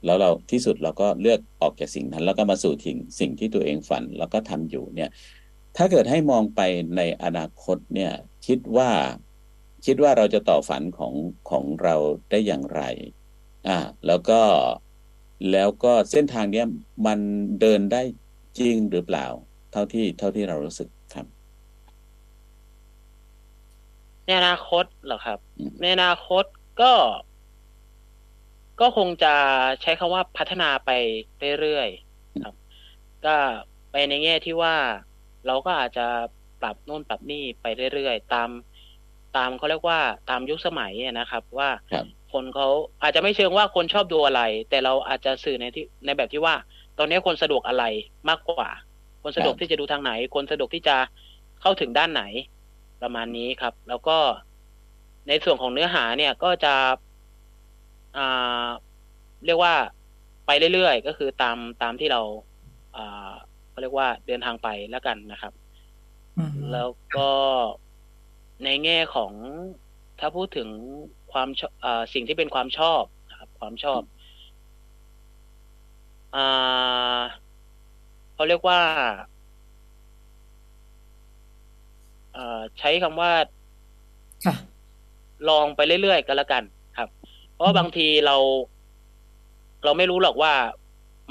แล้วเราที่สุดเราก็เลือกออกจากสิ่งนั้น แล้วก็มาสู่สิ่งสิ่งที่ตัวเองฝันแล้วก็ทำอยู่เนี่ย ถ้าเกิดให้มองไปในอนาคตเนี่ย คิดว่าคิดว่าเราจะต่อฝันของของเราได้อย่างไร อ่า แล้วก็แล้วก็เส้นทางเนี้ยมันเดินได้จริงหรือเปล่า เท่าที่เท่าที่เรารู้สึกครับ ในอนาคตเหรอครับ ในอนาคตก็ ก็คงจะใช้คำว่าพัฒนาไปเรื่อยๆครับ ก็ไปในแง่ที่ว่าเราก็อาจจะปรับโน่นปรับนี่ไปเรื่อยๆ ตามตามเขาเรียกว่าตามยุคสมัยนะครับ ว่าคนเขาอาจจะไม่เชิงว่าคนชอบดูอะไร แต่เราอาจจะสื่อในที่ในแบบที่ว่า ตอนนี้คนสะดวกอะไรมากกว่า คนสะดวกที่จะดูทางไหน คนสะดวกที่จะเข้าถึงด้านไหนประมาณนี้ครับ แล้วก็ในส่วนของเนื้อหาเนี่ยก็จะอ่า เรียกว่าไปเรื่อยๆ ก็คือตามตามที่เราอ่าเขาเรียกว่าเดินทางไปแล้วกันนะครับ แล้วก็ในแง่ของถ้าพูดถึงความสิ่งที่เป็นความชอบนะครับ ความชอบอเขาเรียกว่าใช้คำว่าลองไปเรื่อยๆก็แล้วกันครับ เพราะบางทีเรา เราไม่รู้หรอกว่า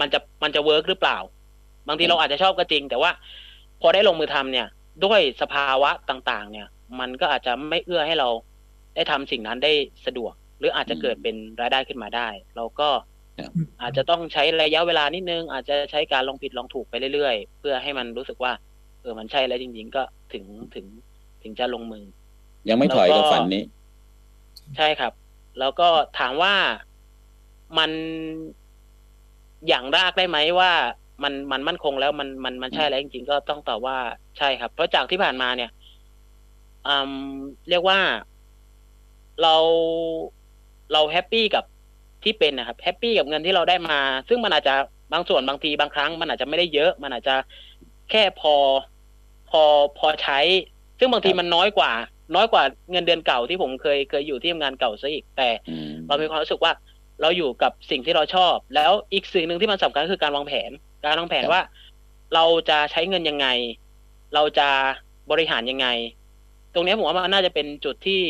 มันจะมันจะเวิร์กหรือเปล่า บางทีเราอาจจะชอบก็จริง แต่ว่า พอได้ลงมือทำเนี่ย ด้วยสภาวะต่าง ๆ เนี่ย มันก็อาจจะไม่เอื้อให้เราได้ทำสิ่งนั้นได้สะดวก หรืออาจจะเกิดเป็นรายได้ขึ้นมาได้ เราก็อาจจะต้องใช้ระยะเวลานิดนึง อาจจะใช้การลองผิดลองถูกไปเรื่อยๆ เพื่อให้มันรู้สึกว่า เออมันใช่แล้วจริง ๆ ก็ถึงถึงถึงจะลงมือ ยังไม่ถอยกับฝันนี้ ใช่ครับ แล้วก็ถามว่ามันอย่างรากได้ไหมว่ามันมันมั่นคงแล้วมันมันมันใช่แล้วจริงๆก็ต้องตอบว่าใช่ครับ เพราะจากที่ผ่านมาเนี่ยอืมเรียกว่าเราเราแฮปปี้กับที่เป็นนะครับแฮปปี้กับเงินที่เราได้มา ซึ่งมันอาจจะบางส่วนบางทีบางครั้ง มันอาจจะไม่ได้เยอะ มันอาจจะแค่พอพอพอใช้ ซึ่งบางทีมันน้อยกว่า น้อยกว่าเงินเดือนเก่าที่ผมเคยเคยอยู่ที่ทำงานเก่าซะอีกแต่เรามีความรู้สึกว่าเราอยู่กับสิ่งที่เราชอบ แล้วอีกสิ่งหนึ่งที่มันสำคัญคือการวางแผน การวางแผนว่า เราจะใช้เงินยังไง เราจะบริหารยังไง ตรงนี้ผมว่ามันน่าจะเป็นจุดที่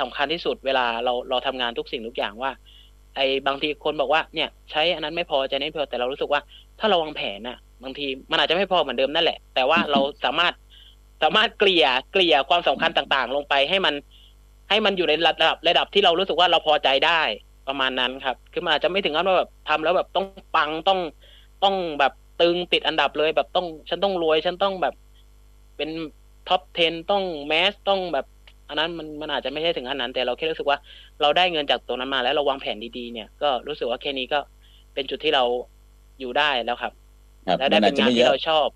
สำคัญที่สุดเวลาเราเราทำงานทุกสิ่งทุกอย่างว่า ไอ้บางทีคนบอกว่าเนี่ยใช้อันนั้นไม่พอใจนี้พอแต่เรารู้สึกว่า ถ้าเราวางแผนน่ะบางทีมันอาจจะไม่พอเหมือนเดิมนั่นแหละ แต่ว่าเราสามารถ สามารถเกลี่ยเกลี่ยความสำคัญต่างๆ ลงไปให้มัน ให้มันอยู่ในระดับระดับที่เรารู้สึกว่าเราพอใจได้ประมาณนั้นครับ คือมันอาจจะไม่ถึงขั้นว่าแบบทำแล้วแบบต้องปังต้องต้องแบบตึงติดอันดับเลยแบบต้อง ฉันต้องรวย ฉันต้องแบบ เป็นท็อป 10 ต้องแมสต้องแบบอันนั้นมันมันอาจจะไม่ใช่ถึงขนาดนั้น แต่เราแค่รู้สึกว่าเราได้เงินจากตรงนั้นมาแล้วเราวางแผนดีๆเนี่ย ก็รู้สึกว่าแค่นี้ก็เป็นจุดที่เราอยู่ได้แล้วครับ และได้เป็นงานที่เราชอบ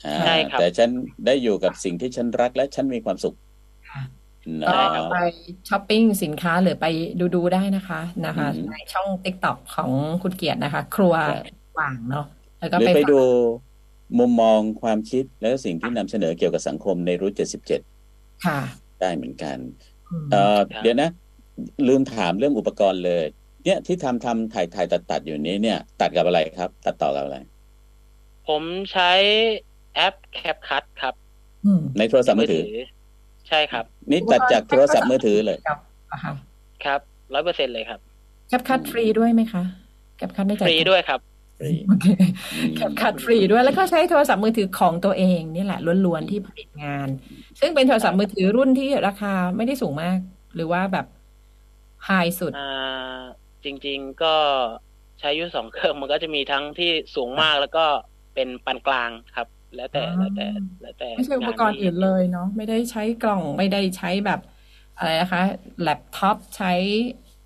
ใช่ครับ แต่ฉันได้อยู่กับสิ่งที่ฉันรักและฉันมีความสุขก็ไปช้อปปิ้งสินค้าหรือไปดูดูได้นะคะนะคะในช่องติ๊กต็อกของคุณเกียรตินะคะ ครัวว่างเนาะแล้วก็ไปดูมุมมองความคิดและสิ่งที่นำเสนอเกี่ยวกับสังคมในรุ่นเจ็ดสิบเจ็ดค่ะ ได้เหมือนกันเออเดี๋ยวนะ ลืมถามเรื่องอุปกรณ์เลย เนี่ยที่ทำทำถ่ายถ่ายตัดตัดอยู่นี้เนี่ย ตัดกับอะไรครับ ตัดต่อกับอะไร ผมใช้ แอป CapCut ครับในโทรศัพท์มือถือ ใช่ครับ นี่ตัดจากโทรศัพท์มือถือเลย ครับร้อยเปอร์เซ็นต์เลยครับ CapCut ฟรีด้วยไหมคะ CapCut ไม่ฟรีด้วยครับ CapCut ฟรีด้วยแล้วก็ใช้โทรศัพท์มือถือของตัวเองนี่แหละล้วนๆที่ผลิตงาน ซึ่งเป็นโทรศัพท์มือถือรุ่นที่ราคาไม่ได้สูงมาก หรือว่าแบบ high สุดอ่าจริง ๆก็ใช้ยุ่สองเครื่องมันก็จะมีทั้งที่สูงมากแล้วก็เป็นปานกลางครับ แล้วแต่แล้วแต่แล้วแต่ไม่ใช่อุปกรณ์อื่นเลยเนาะไม่ได้ใช้กล่องไม่ได้ใช้แบบอะไรนะคะแล็ปท็อปใช้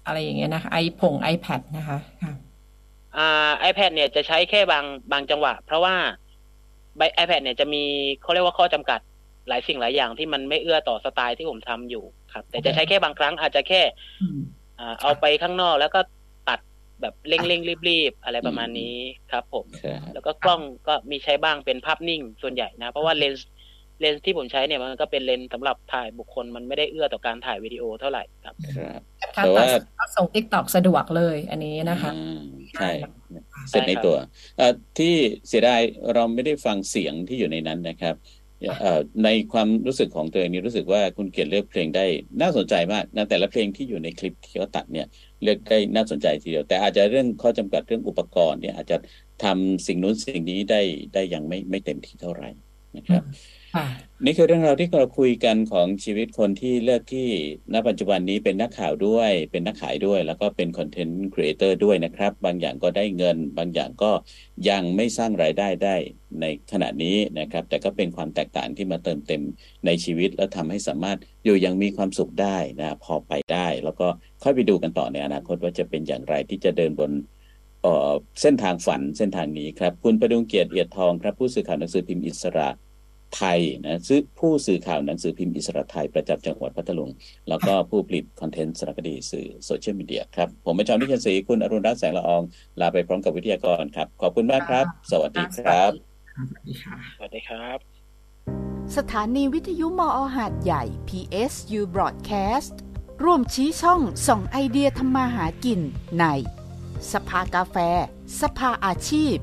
อะไรอย่างเงี้ยนะคะไอผง iPad นะคะค่ะอ่า iPad เนี่ยจะใช้แค่บางบางจังหวะ เพราะว่าไอแพดเนี่ยจะมีเขาเรียกว่าข้อจำกัดหลายสิ่งหลายอย่างที่มันไม่เอื้อต่อสไตล์ที่ผมทำอยู่ครับ แต่จะใช้แค่บางครั้งอาจจะแค่อ่าเอาไปข้างนอกแล้วก็ตัด แบบเร่งๆรีบๆ อะไรประมาณนี้ครับ ผม แล้วก็กล้องก็มีใช้บ้างเป็นภาพนิ่งส่วนใหญ่นะ เพราะว่าเลนส์เลนส์ที่ผมใช้เนี่ยมันก็เป็นเลนส์สำหรับถ่ายบุคคลมันไม่ได้เอื้อต่อการถ่ายวิดีโอเท่าไหร่ครับแต่ว่าส่ง TikTok สะดวกเลยอันนี้นะคะใช่เสร็จในตัวที่เสียดายเราไม่ได้ฟังเสียงที่อยู่ในนั้นนะครับในความรู้สึกของตัวเองนี้รู้สึกว่าคุณเกียรติเลือกเพลงได้น่าสนใจมากนะแต่ละเพลงที่อยู่ในคลิปที่เขาตัดเนี่ย เลือกได้น่าสนใจทีเดียว แต่อาจจะเรื่องข้อจำกัดเรื่องอุปกรณ์เนี่ยอาจจะทำสิ่งนู้นสิ่งนี้ได้ได้ยังไม่ไม่เต็มที่เท่าไหร่นะครับ นี่คือเรื่องราวที่เราคุยกันของชีวิตคนที่เลือกที่ณปัจจุบันนี้เป็นนักข่าวด้วย เป็นนักขายด้วย แล้วก็เป็นคอนเทนต์ครีเอเตอร์ด้วยนะครับ บางอย่างก็ได้เงิน บางอย่างก็ยังไม่สร้างรายได้ได้ในขณะนี้นะครับ แต่ก็เป็นความแตกต่างที่มาเติมเต็มในชีวิต แล้วทำให้สามารถอยู่ยังมีความสุขได้นะพอไปได้ แล้วก็ค่อยไปดูกันต่อในอนาคตว่าจะเป็นอย่างไรที่จะเดินบนเส้นทางฝันเส้นทางนี้ครับ คุณประดุงเกียรติเอียดทองครับผู้สื่อข่าวหนังสือพิมพ์อิสระ ไทยนะซื้อผู้สื่อข่าวหนังสือพิมพ์อิสระไทยประจำจังหวัดพัทลุง แล้วก็ผู้ผลิตคอนเทนต์สารคดีสื่อโซเชียลมีเดียครับ ผมเป็นจอมนิชันศรีคุณอรุณรัตน์แสงละออง ลาไปพร้อมกับวิทยากรครับ ขอบคุณมากครับ สวัสดีครับ สวัสดีครับสวัสดีครับ สถานีวิทยุมอหาดใหญ่ PSU Broadcast ร่วมชี้ช่องส่องไอเดียทำมาหากินใน สภากาแฟ สภาอาชีพ